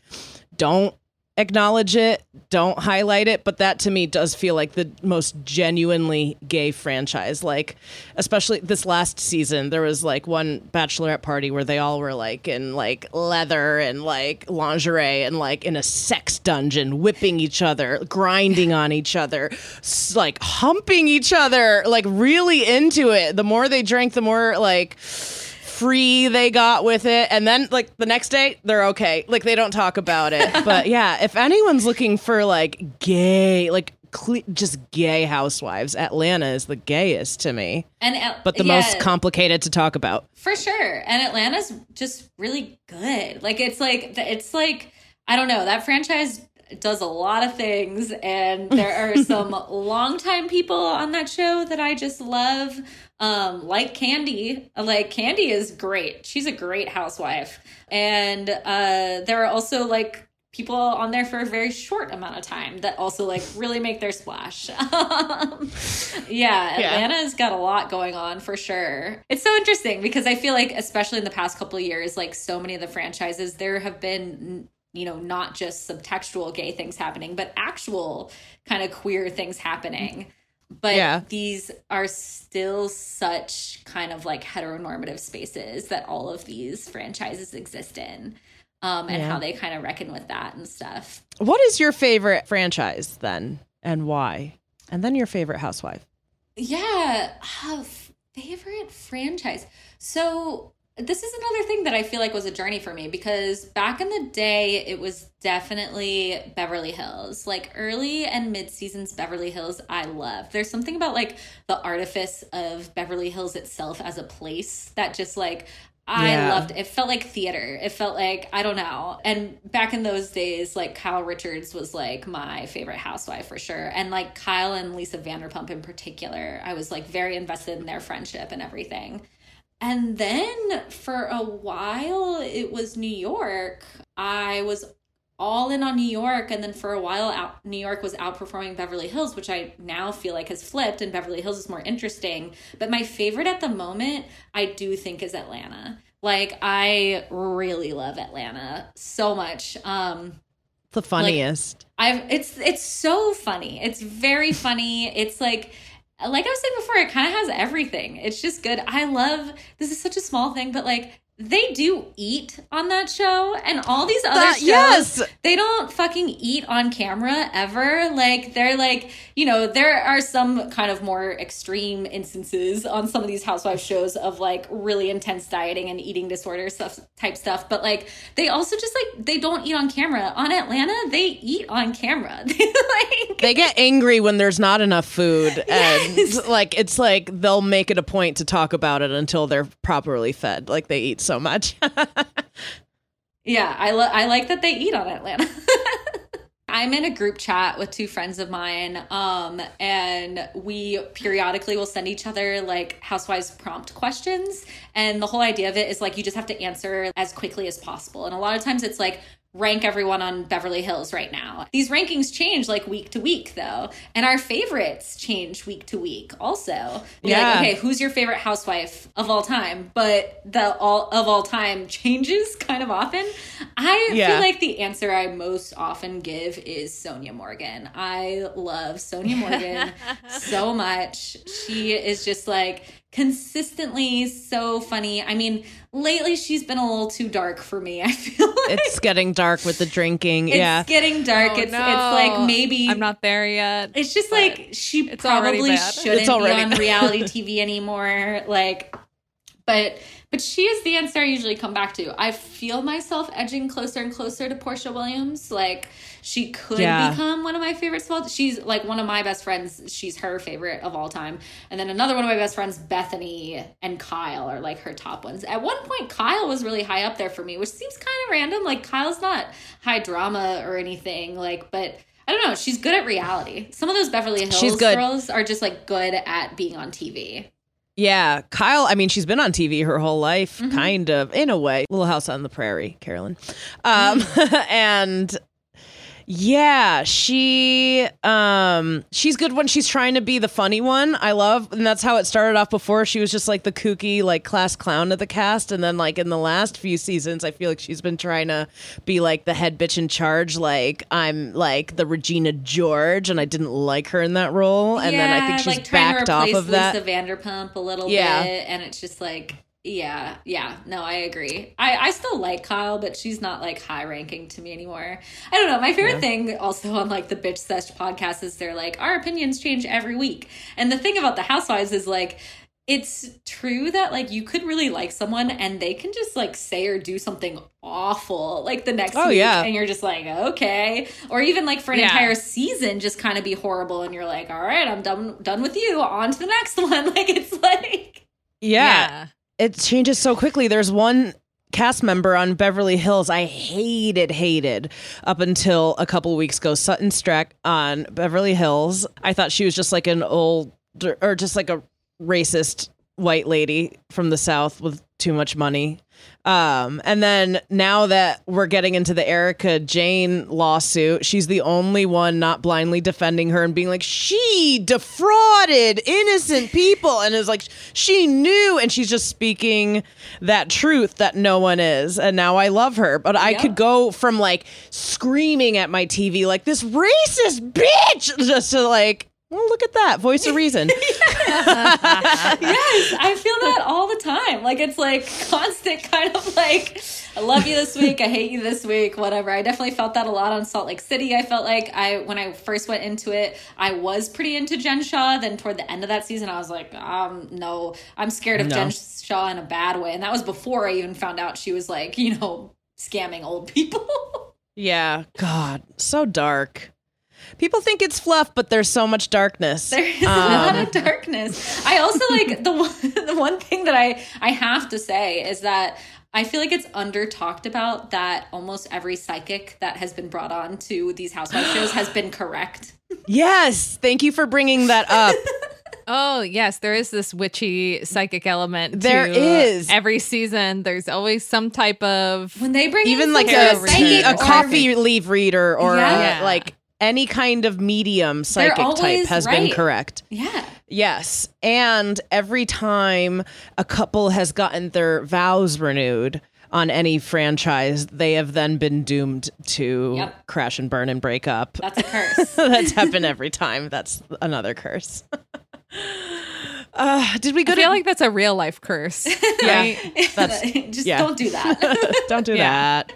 Speaker 2: don't acknowledge it, don't highlight it, but that to me does feel like the most genuinely gay franchise. Like, especially this last season, there was like one bachelorette party where they all were like in like leather and like lingerie and like in a sex dungeon, whipping each other, grinding on each other, like humping each other, like really into it. The more they drank, the more like free they got with it and then like the next day they're okay like they don't talk about it but yeah if anyone's looking for like gay like cle- just gay housewives atlanta is the gayest to me
Speaker 4: And Al-
Speaker 2: but the
Speaker 4: yeah,
Speaker 2: most complicated to talk about
Speaker 4: For sure. And Atlanta's just really good. Like it's like it's like I don't know, that franchise does a lot of things and there are some longtime people on that show that I just love. Um like Kandi. Like Kandi is great. She's a great housewife. And uh there are also like people on there for a very short amount of time that also like really make their splash. Um, yeah,
Speaker 2: Yeah.
Speaker 4: Atlanta's got a lot going on for sure. It's so interesting because I feel like especially in the past couple of years like so many of the franchises there have been you know not just subtextual gay things happening but actual kind of queer things happening. But
Speaker 2: Yeah.
Speaker 4: these are still such kind of like heteronormative spaces that all of these franchises exist in. Um, and
Speaker 2: Yeah.
Speaker 4: how they kind of reckon with that and stuff.
Speaker 2: what is your favorite franchise then and why and then your favorite housewife
Speaker 4: Yeah, uh, favorite franchise. So this is another thing that I feel like was a journey for me because back in the day it was definitely Beverly Hills. Like early and mid seasons Beverly Hills I loved. There's something about like the artifice of Beverly Hills itself as a place that just like I
Speaker 2: Yeah.
Speaker 4: loved it felt like theater. It felt like I don't know. And back in those days, like Kyle Richards was like my favorite housewife for sure. And like Kyle and Lisa Vanderpump in particular, I was like very invested in their friendship and everything. And then for a while, it was New York. I was all in on New York. And then for a while, out, New York was outperforming Beverly Hills, which I now feel like has flipped, and Beverly Hills is more interesting. But my favorite at the moment, I do think, is Atlanta. Like, I really love Atlanta so much. Um,
Speaker 2: the funniest
Speaker 4: I've it's it's so funny. It's very funny. It's like like I was saying before, it kind of has everything. It's just good. I love this is such a small thing, but like they do eat on that show and all these other
Speaker 2: That-
Speaker 4: shows
Speaker 2: yes.
Speaker 4: they don't fucking eat on camera ever. Like they're like you know there are some kind of more extreme instances on some of these housewife shows of like really intense dieting and eating disorder stuff type stuff. But like they also just like they don't eat on camera. On atlanta they eat on camera. Like
Speaker 2: they get angry when there's not enough food and
Speaker 4: Yes.
Speaker 2: like it's like they'll make it a point to talk about it until they're properly fed. Like they eat so much
Speaker 4: Yeah, I lo- I like that they eat on Atlanta. I'm in a group chat with two friends of mine, um, and we periodically will send each other like housewives prompt questions. And the whole idea of it is like you just have to answer as quickly as possible. And a lot of times it's like rank everyone on Beverly Hills right now. These rankings change like week to week though, and our favorites change week to week also. Be
Speaker 2: Yeah.
Speaker 4: Like, okay, who's your favorite housewife of all time? But the all of all time changes kind of often. I
Speaker 2: Yeah.
Speaker 4: feel like the answer I most often give is Sonja Morgan. I love Sonja Morgan so much. She is just like consistently so funny. I mean, lately she's been a little too dark for me. I feel like
Speaker 2: it's getting dark with the drinking Yeah,
Speaker 4: it's
Speaker 2: yeah
Speaker 4: getting dark.
Speaker 1: Oh,
Speaker 4: it's
Speaker 1: no.
Speaker 4: it's like maybe
Speaker 1: I'm not there yet.
Speaker 4: it's just like she probably shouldn't be on reality TV anymore. Like, but but she is the answer I usually come back to. I feel myself edging closer and closer to Porsha Williams. Like she could
Speaker 2: Yeah.
Speaker 4: become one of my favorites. of all- She's like one of my best friends. She's her favorite of all time. And then another one of my best friends, Bethenny and Kyle, are like her top ones. At one point, Kyle was really high up there for me, which seems kind of random. Like Kyle's not high drama or anything. Like, but. I don't know. She's good at reality. Some of those Beverly Hills girls are just like good at being on TV.
Speaker 2: Yeah, Kyle. I mean, she's been on TV her whole life,
Speaker 4: Mm-hmm.
Speaker 2: kind of, in a way. Little House on the Prairie, Carolyn, um,
Speaker 4: Mm.
Speaker 2: and Yeah, she um she's good when she's trying to be the funny one. I love and that's how it started off before. She was just like the kooky like class clown of the cast and then like in the last few seasons I feel like she's been trying to be like the head bitch in charge like I'm like the Regina George and I didn't like her in that role and then I think she's
Speaker 4: like trying
Speaker 2: backed
Speaker 4: to
Speaker 2: off
Speaker 4: replace
Speaker 2: of that.
Speaker 4: Lisa Vanderpump a little
Speaker 2: Yeah.
Speaker 4: bit, and it's just like, yeah, yeah. No, I agree. I I still like Kyle, but she's not like high ranking to me anymore. I don't know. My favorite thing also on like the Bitch Sesh podcast is they're like our opinions change every week, and the thing about the Housewives is like. It's true that like you could really like someone and they can just like say or do something awful like the next
Speaker 2: Oh,
Speaker 4: week
Speaker 2: yeah.
Speaker 4: and you're just like okay or even like for an
Speaker 1: Yeah.
Speaker 4: entire season just kind of be horrible and you're like all right I'm done done with you on to the next one like it's like
Speaker 2: yeah. It changes so quickly. There's one cast member on Beverly Hills I hated, hated up until a couple weeks ago. Sutton Stracke on Beverly Hills. I thought she was just like an old, or just like a racist white lady from the South with too much money. Um, and then now that we're getting into the Erika Jayne lawsuit, she's the only one not blindly defending her and being like, she defrauded innocent people. And is like, she knew. And she's just speaking that truth that no one is. And now I love her. But I
Speaker 4: Yeah.
Speaker 2: could go from like screaming at my TV, like, this racist bitch, just to like, well, look at that voice of reason.
Speaker 4: yes I feel that all the time like it's like constant kind of like I love you this week I hate you this week whatever I definitely felt that a lot on Salt Lake City I felt like I when I first went into it I was pretty into Jen Shah then toward the end of that season I was like um no I'm scared of
Speaker 2: No.
Speaker 4: Jen Shah in a bad way and that was before I even found out she was like you know scamming old people
Speaker 2: Yeah. God, so dark. People think it's fluff, but there's so much darkness.
Speaker 4: There's a um, lot of darkness. I also like the one the one thing that I I have to say is that I feel like it's under talked about that almost every psychic that has been brought on to these housewife shows has been correct.
Speaker 2: Yes. Thank you for bringing that up.
Speaker 1: Oh, yes, there is this witchy psychic element.
Speaker 2: There
Speaker 1: to
Speaker 2: is.
Speaker 1: Every season, there's always some type of.
Speaker 4: When they bring
Speaker 2: Even
Speaker 4: in
Speaker 2: like a, tea, a coffee leaf reader or
Speaker 4: Yeah.
Speaker 2: a, like any kind of medium psychic type
Speaker 4: always
Speaker 2: has been correct.
Speaker 4: yeah.
Speaker 2: Yes. And every time a couple has gotten their vows renewed on any franchise, they have then been doomed to
Speaker 4: Yep.
Speaker 2: crash and burn and break up.
Speaker 4: That's a curse.
Speaker 2: That's happened every time. That's another curse. Uh, did we go
Speaker 1: I
Speaker 2: to
Speaker 1: feel like that's a real life curse. right?
Speaker 2: That's-
Speaker 4: just
Speaker 2: yeah.
Speaker 4: don't do that.
Speaker 2: Don't do
Speaker 1: Yeah.
Speaker 2: that.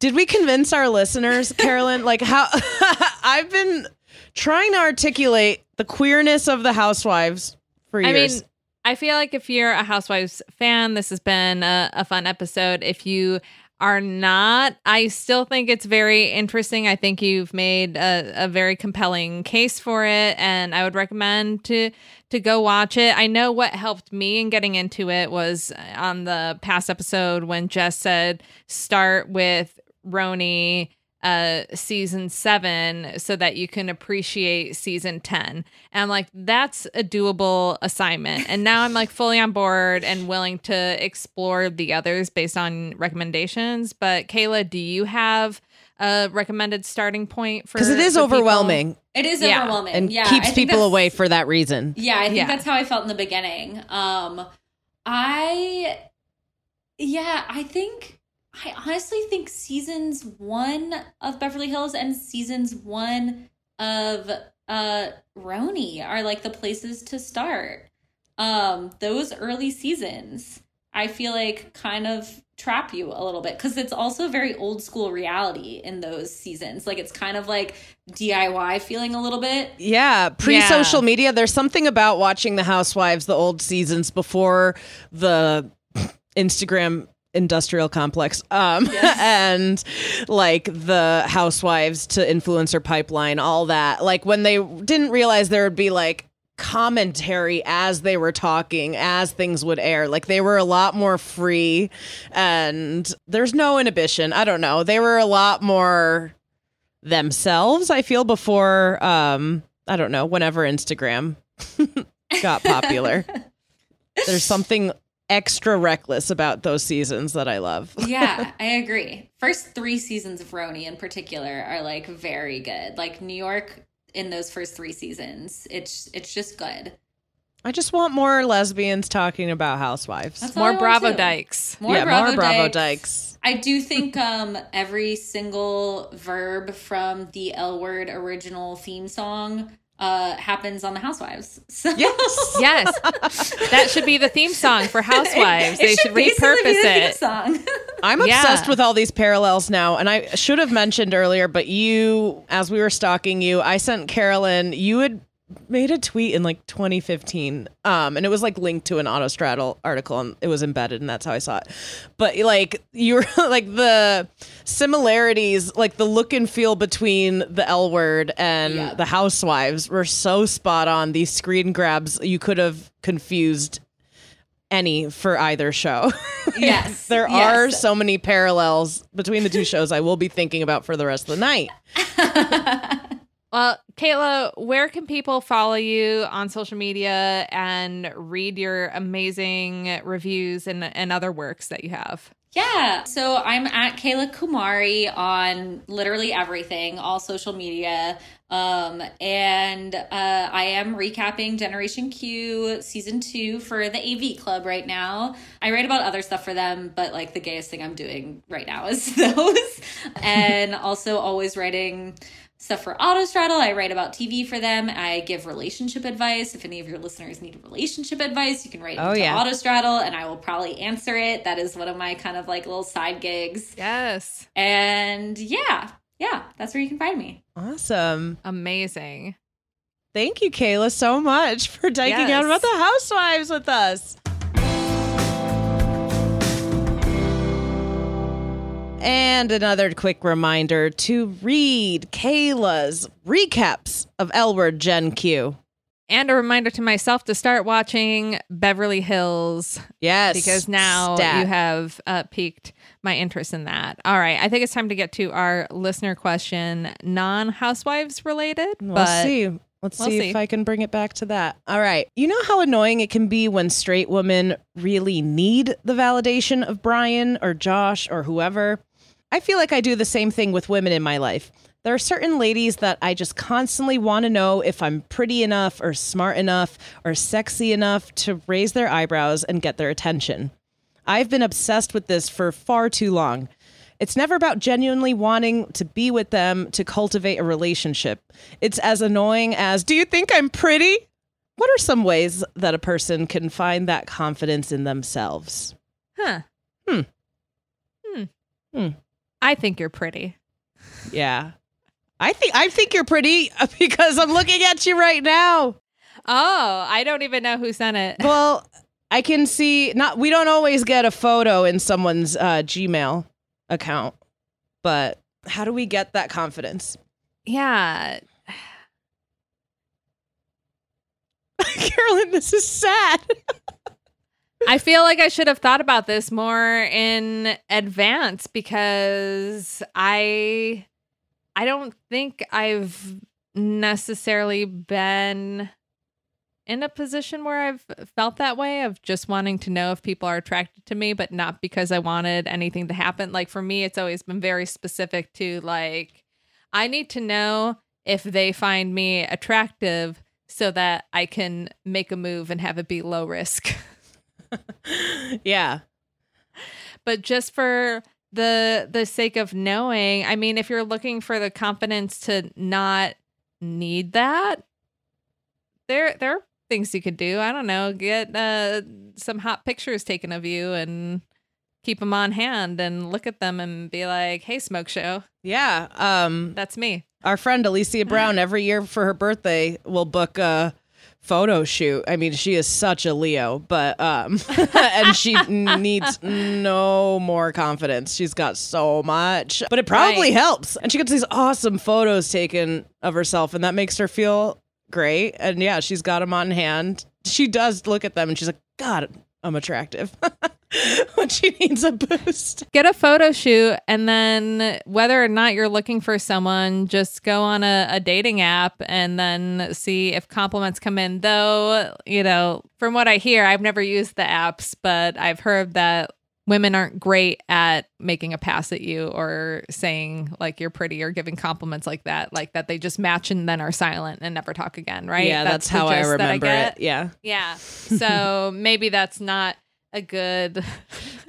Speaker 2: Did we convince our listeners, Carolyn? like how I've been trying to articulate the queerness of the housewives for
Speaker 1: I
Speaker 2: years.
Speaker 1: mean, I feel like if you're a Housewives fan, this has been a, a fun episode. If you are not, I still think it's very interesting. I think you've made a, a very compelling case for it, and I would recommend to to go watch it. I know what helped me in getting into it was on the past episode when Jess said start with RHONY uh season 7 so that you can appreciate season 10 and i'm like that's a doable assignment and now i'm like fully on board and willing to explore the others based on recommendations but kayla do you have a recommended starting point for
Speaker 2: because it is
Speaker 1: for people?
Speaker 2: overwhelming
Speaker 4: It is
Speaker 1: Yeah.
Speaker 4: overwhelming.
Speaker 2: and
Speaker 4: yeah,
Speaker 2: keeps people away for that reason.
Speaker 4: Yeah, I think
Speaker 1: Yeah.
Speaker 4: that's how I felt in the beginning. Um I yeah, I think I honestly think seasons 1 of Beverly Hills and seasons 1 of uh RHONY are like the places to start. Um those early seasons I feel like kind of trap you a little bit because it's also very old school reality in those seasons. Like it's kind of like DIY feeling a little bit.
Speaker 2: Yeah, pre social media. There's something about watching the Housewives, the old seasons before the Instagram industrial complex um and like the housewives to influencer pipeline all that. Like when they didn't realize there would be like commentary as they were talking as things would air. Like they were a lot more free and there's no inhibition. I don't know. They were a lot more themselves i feel before um i don't know whenever instagram got popular. There's something extra reckless about those seasons that I love.
Speaker 4: yeah, I agree. First three seasons of RHONY in particular are like very good. Like New York in those first three seasons, it's it's just good.
Speaker 2: I just want more lesbians talking about housewives.
Speaker 4: That's
Speaker 1: More Bravo
Speaker 4: too.
Speaker 1: Dykes.
Speaker 4: More
Speaker 2: yeah,
Speaker 4: Bravo,
Speaker 2: more Bravo
Speaker 4: Dykes.
Speaker 2: Dykes.
Speaker 4: I do think um every single verb from the L Word original theme song uh happens on the Housewives. So
Speaker 2: Yes.
Speaker 1: Yes. that should be the theme song for Housewives.
Speaker 4: It
Speaker 1: they should
Speaker 4: basically be
Speaker 1: repurpose
Speaker 4: the theme
Speaker 1: it.
Speaker 4: Song.
Speaker 2: I'm
Speaker 1: Yeah.
Speaker 2: obsessed with all these parallels now. And I should have mentioned earlier, but you, as we were stalking you, I sent Carolyn, you had made a tweet in like 2015. Um, and it was like linked to an Autostraddle article and it was embedded and that's how I saw it. But like you were like the similarities, like the look and feel between the L word and
Speaker 4: Yeah.
Speaker 2: the housewives were so spot on. These screen grabs, you could have confused any for either show.
Speaker 4: Yes.
Speaker 2: there
Speaker 4: yes.
Speaker 2: are so many parallels between the two shows I will be thinking about for the rest of the night.
Speaker 1: Well, Kayla, where can people follow you on social media and read your amazing reviews and, and other works that you have?
Speaker 4: Yeah. So I'm at Kayla Kumari on literally everything, all social media. Um, and uh, I am recapping Generation Q season two for the AV Club right now. I write about other stuff for them, but like the gayest thing I'm doing right now is those. and also always writing stuff for Autostraddle. I write about TV for them. I give relationship advice. If any of your listeners need relationship advice, you can write
Speaker 2: Oh,
Speaker 4: into
Speaker 2: yeah.
Speaker 4: Autostraddle and I will probably answer it. That is one of my kind of like little side gigs.
Speaker 1: Yes.
Speaker 4: And yeah, yeah, that's where you can find me.
Speaker 2: Awesome.
Speaker 1: Amazing.
Speaker 2: Thank you, Kayla, so much for dyking
Speaker 1: Yes.
Speaker 2: out about the housewives with us. And another quick reminder to read Kayla's recaps of L Word Gen Q.
Speaker 1: And a reminder to myself to start watching Beverly Hills
Speaker 2: Yes.
Speaker 1: because now
Speaker 2: stat.
Speaker 1: you have uh, piqued my interest in that. All right, I think it's time to get to our listener question, non-housewives related,
Speaker 2: We'll
Speaker 1: but
Speaker 2: see. Let's
Speaker 1: we'll
Speaker 2: see,
Speaker 1: see.
Speaker 2: if I can bring it back to that. All right. You know how annoying it can be when straight women really need the validation of Brian or Josh or whoever? I feel like I do the same thing with women in my life. There are certain ladies that I just constantly want to know if I'm pretty enough or smart enough or sexy enough to raise their eyebrows and get their attention. I've been obsessed with this for far too long. It's never about genuinely wanting to be with them to cultivate a relationship. It's as annoying as, do you think I'm pretty? What are some ways that a person can find that confidence in themselves?
Speaker 1: huh.
Speaker 2: Hmm.
Speaker 1: Hmm.
Speaker 2: Hmm.
Speaker 1: I think you're pretty.
Speaker 2: Yeah. I think I think you're pretty because I'm looking at you right now.
Speaker 1: Oh, I don't even know who sent it.
Speaker 2: Well, I can see not we don't always get a photo in someone's uh, Gmail account. But how do we get that confidence?
Speaker 1: Yeah.
Speaker 2: Carolyn, this is sad.
Speaker 1: I feel like I should have thought about this more in advance because I I don't think I've necessarily been in a position where I've felt that way of just wanting to know if people are attracted to me, but not because I wanted anything to happen. Like for me, it's always been very specific to like, I need to know if they find me attractive so that I can make a move and have it be low risk.
Speaker 2: yeah.
Speaker 1: but just for the the sake of knowing i mean if you're looking for the confidence to not need that there there are things you could do i don't know get uh some hot pictures taken of you and keep them on hand and look at them and be like hey smoke show
Speaker 2: Yeah. Um
Speaker 1: that's me
Speaker 2: our friend Alicia Brown every year for her birthday will book a photo shoot. I mean, she is such a Leo, but um and she needs no more confidence. She's got so much. But it probably
Speaker 1: Right.
Speaker 2: helps. And she gets these awesome photos taken of herself and that makes her feel great. And yeah, she's got them on hand. She does look at them and she's like, "God, I'm attractive. when she needs a boost.
Speaker 1: Get a photo shoot, and then whether or not you're looking for someone, just go on a, a dating app and then see if compliments come in. Though, you know, from what I hear, I've never used the apps, but I've heard that women aren't great at making a pass at you or saying like you're pretty or giving compliments like that like that they just match and then are silent and never talk again right
Speaker 2: Yeah, that's,
Speaker 1: the
Speaker 2: how I remember
Speaker 1: get.
Speaker 2: it. Yeah.
Speaker 1: yeah so maybe that's not a good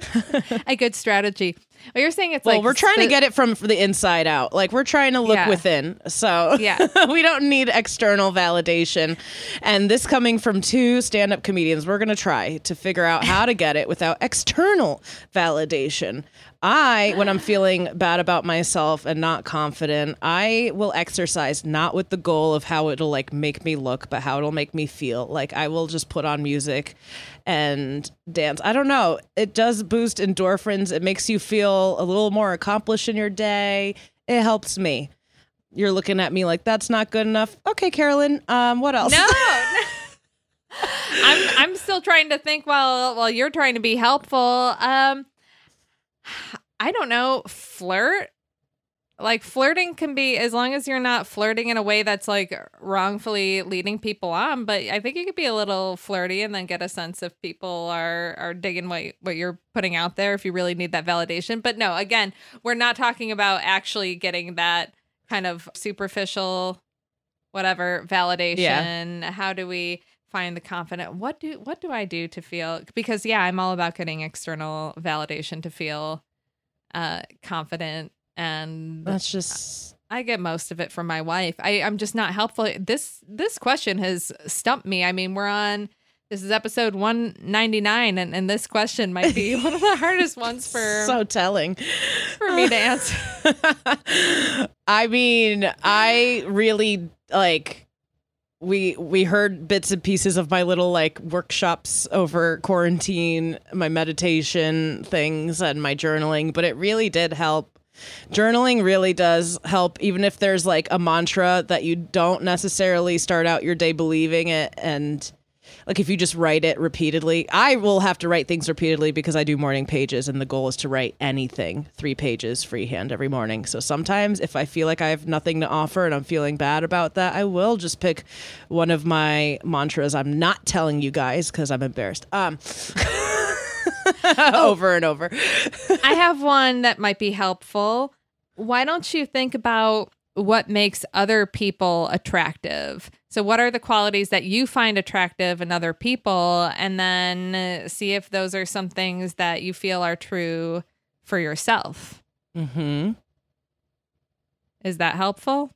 Speaker 1: a good strategy well you're saying it's
Speaker 2: Well,
Speaker 1: like
Speaker 2: we're trying to get it from the inside out. Like we're trying to look
Speaker 1: Yeah.
Speaker 2: within. So
Speaker 1: Yeah.
Speaker 2: we don't need external validation. And this coming from two stand-up comedians, we're going to try to figure out how to get it without external validation. I, when I'm feeling bad about myself and not confident, I will exercise not with the goal of how it'll like make me look, but how it'll make me feel. Like I will just put on music and dance. I don't know. It does boost endorphins. It makes you feel a little more accomplished in your day. It helps me. You're looking at me like that's not good enough. Okay, Carolyn. Um, what else?
Speaker 1: no I'm I'm still trying to think while while you're trying to be helpful. Um I don't know, flirt. Like flirting can be as long as you're not flirting in a way that's like wrongfully leading people on, but I think you could be a little flirty and then get a sense if people are are digging what what you're putting out there if you really need that validation. But no, again, we're not talking about actually getting that kind of superficial whatever validation. Yeah. How do we find the confident what do what do I do to feel because yeah, I'm all about getting external validation to feel uh confident and
Speaker 2: That's just
Speaker 1: I get most of it from my wife. I, I'm just not helpful. This this question has stumped me. I mean, we're on this is episode 199 and, and this question might be one of the hardest ones for
Speaker 2: so telling.
Speaker 1: for me to answer.
Speaker 2: I mean, I really like we we heard bits and pieces of my little like workshops over quarantine, my meditation things and my journaling, but it really did help. Journaling really does help even if there's like a mantra that you don't necessarily start out your day believing it and like if you just write it repeatedly i will have to write things repeatedly because i do morning pages and the goal is to write anything three pages freehand every morning so sometimes if i feel like i have nothing to offer and i'm feeling bad about that i will just pick one of my mantras i'm not telling you guys because i'm embarrassed um over and over
Speaker 1: I have one that might be helpful. Why don't you think about what makes other people attractive? So, what are the qualities that you find attractive in other people? And then uh, see if those are some things that you feel are true for yourself.
Speaker 2: mm-hmm
Speaker 1: Is that helpful?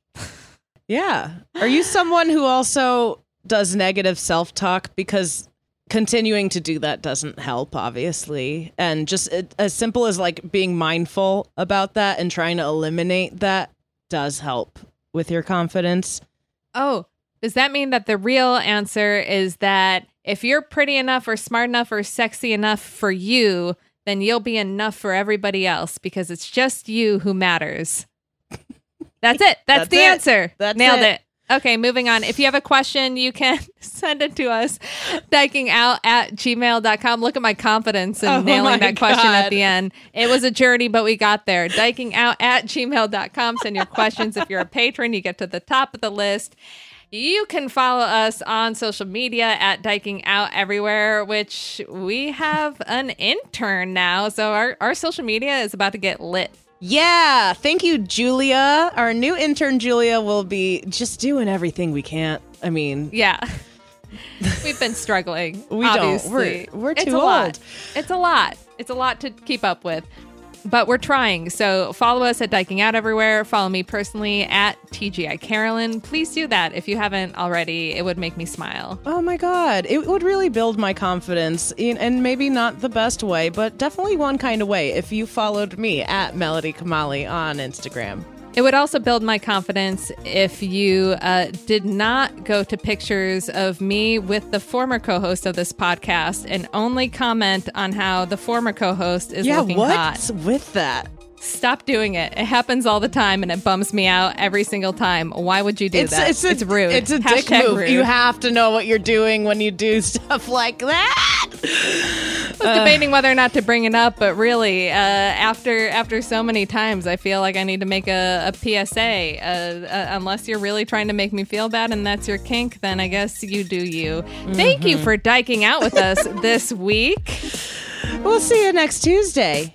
Speaker 2: Yeah. Are you someone who also does negative self talk? Because continuing to do that doesn't help, obviously. And just it, as simple as like being mindful about that and trying to eliminate that does help with your confidence.
Speaker 1: Oh, does that mean that the real answer is that if you're pretty enough or smart enough or sexy enough for you, then you'll be enough for everybody else because it's just you who matters? That's it. That's,
Speaker 2: That's
Speaker 1: the
Speaker 2: it.
Speaker 1: answer.
Speaker 2: That's
Speaker 1: Nailed
Speaker 2: it.
Speaker 1: it. Okay, moving on. If you have a question, you can send it to us, dykingout at gmail.com. Look at my confidence in
Speaker 2: Oh
Speaker 1: nailing that question at the end. It was a journey, but we got there. Dykingout at gmail.com. Send your questions. If you're a patron, you get to the top of the list. You can follow us on social media at Dyking Out Everywhere, which we have an intern now. So our, our social media is about to get lit.
Speaker 2: Yeah. Thank you, Julia. Our new intern, Julia, will be just doing everything we can't. I mean,
Speaker 1: Yeah. We've been struggling.
Speaker 2: We don't. We're- we're
Speaker 1: It's
Speaker 2: too
Speaker 1: lot.
Speaker 2: old.
Speaker 1: It's a lot. It's a lot to keep up with. But we're trying. So follow us at Dyking Out Everywhere. Follow me personally at TGI Carolyn. Please do that if you haven't already. It would make me smile.
Speaker 2: Oh my God. It would really build my confidence in, and maybe not the best way, but definitely one kind of way if you followed me at Melody Kamali on Instagram.
Speaker 1: It would also build my confidence if you uh, did not go to pictures of me with the former co host of this podcast and only comment on how the former co host is
Speaker 2: yeah,
Speaker 1: looking
Speaker 2: what's
Speaker 1: hot.
Speaker 2: with that?
Speaker 1: Stop doing it. It happens all the time and it bums me out every single time. Why would you do that?
Speaker 2: a,
Speaker 1: rude.
Speaker 2: It's a dick move.
Speaker 1: rude.
Speaker 2: You have to know what you're doing when you do stuff like that.
Speaker 1: I was debating whether or not to bring it up, but really, uh, after after so many times, I feel like I need to make a, a PSA. Uh, uh, unless you're really trying to make me feel bad and that's your kink, then I guess you do you. Thank you for dyking out with us this week.
Speaker 2: We'll see you next Tuesday.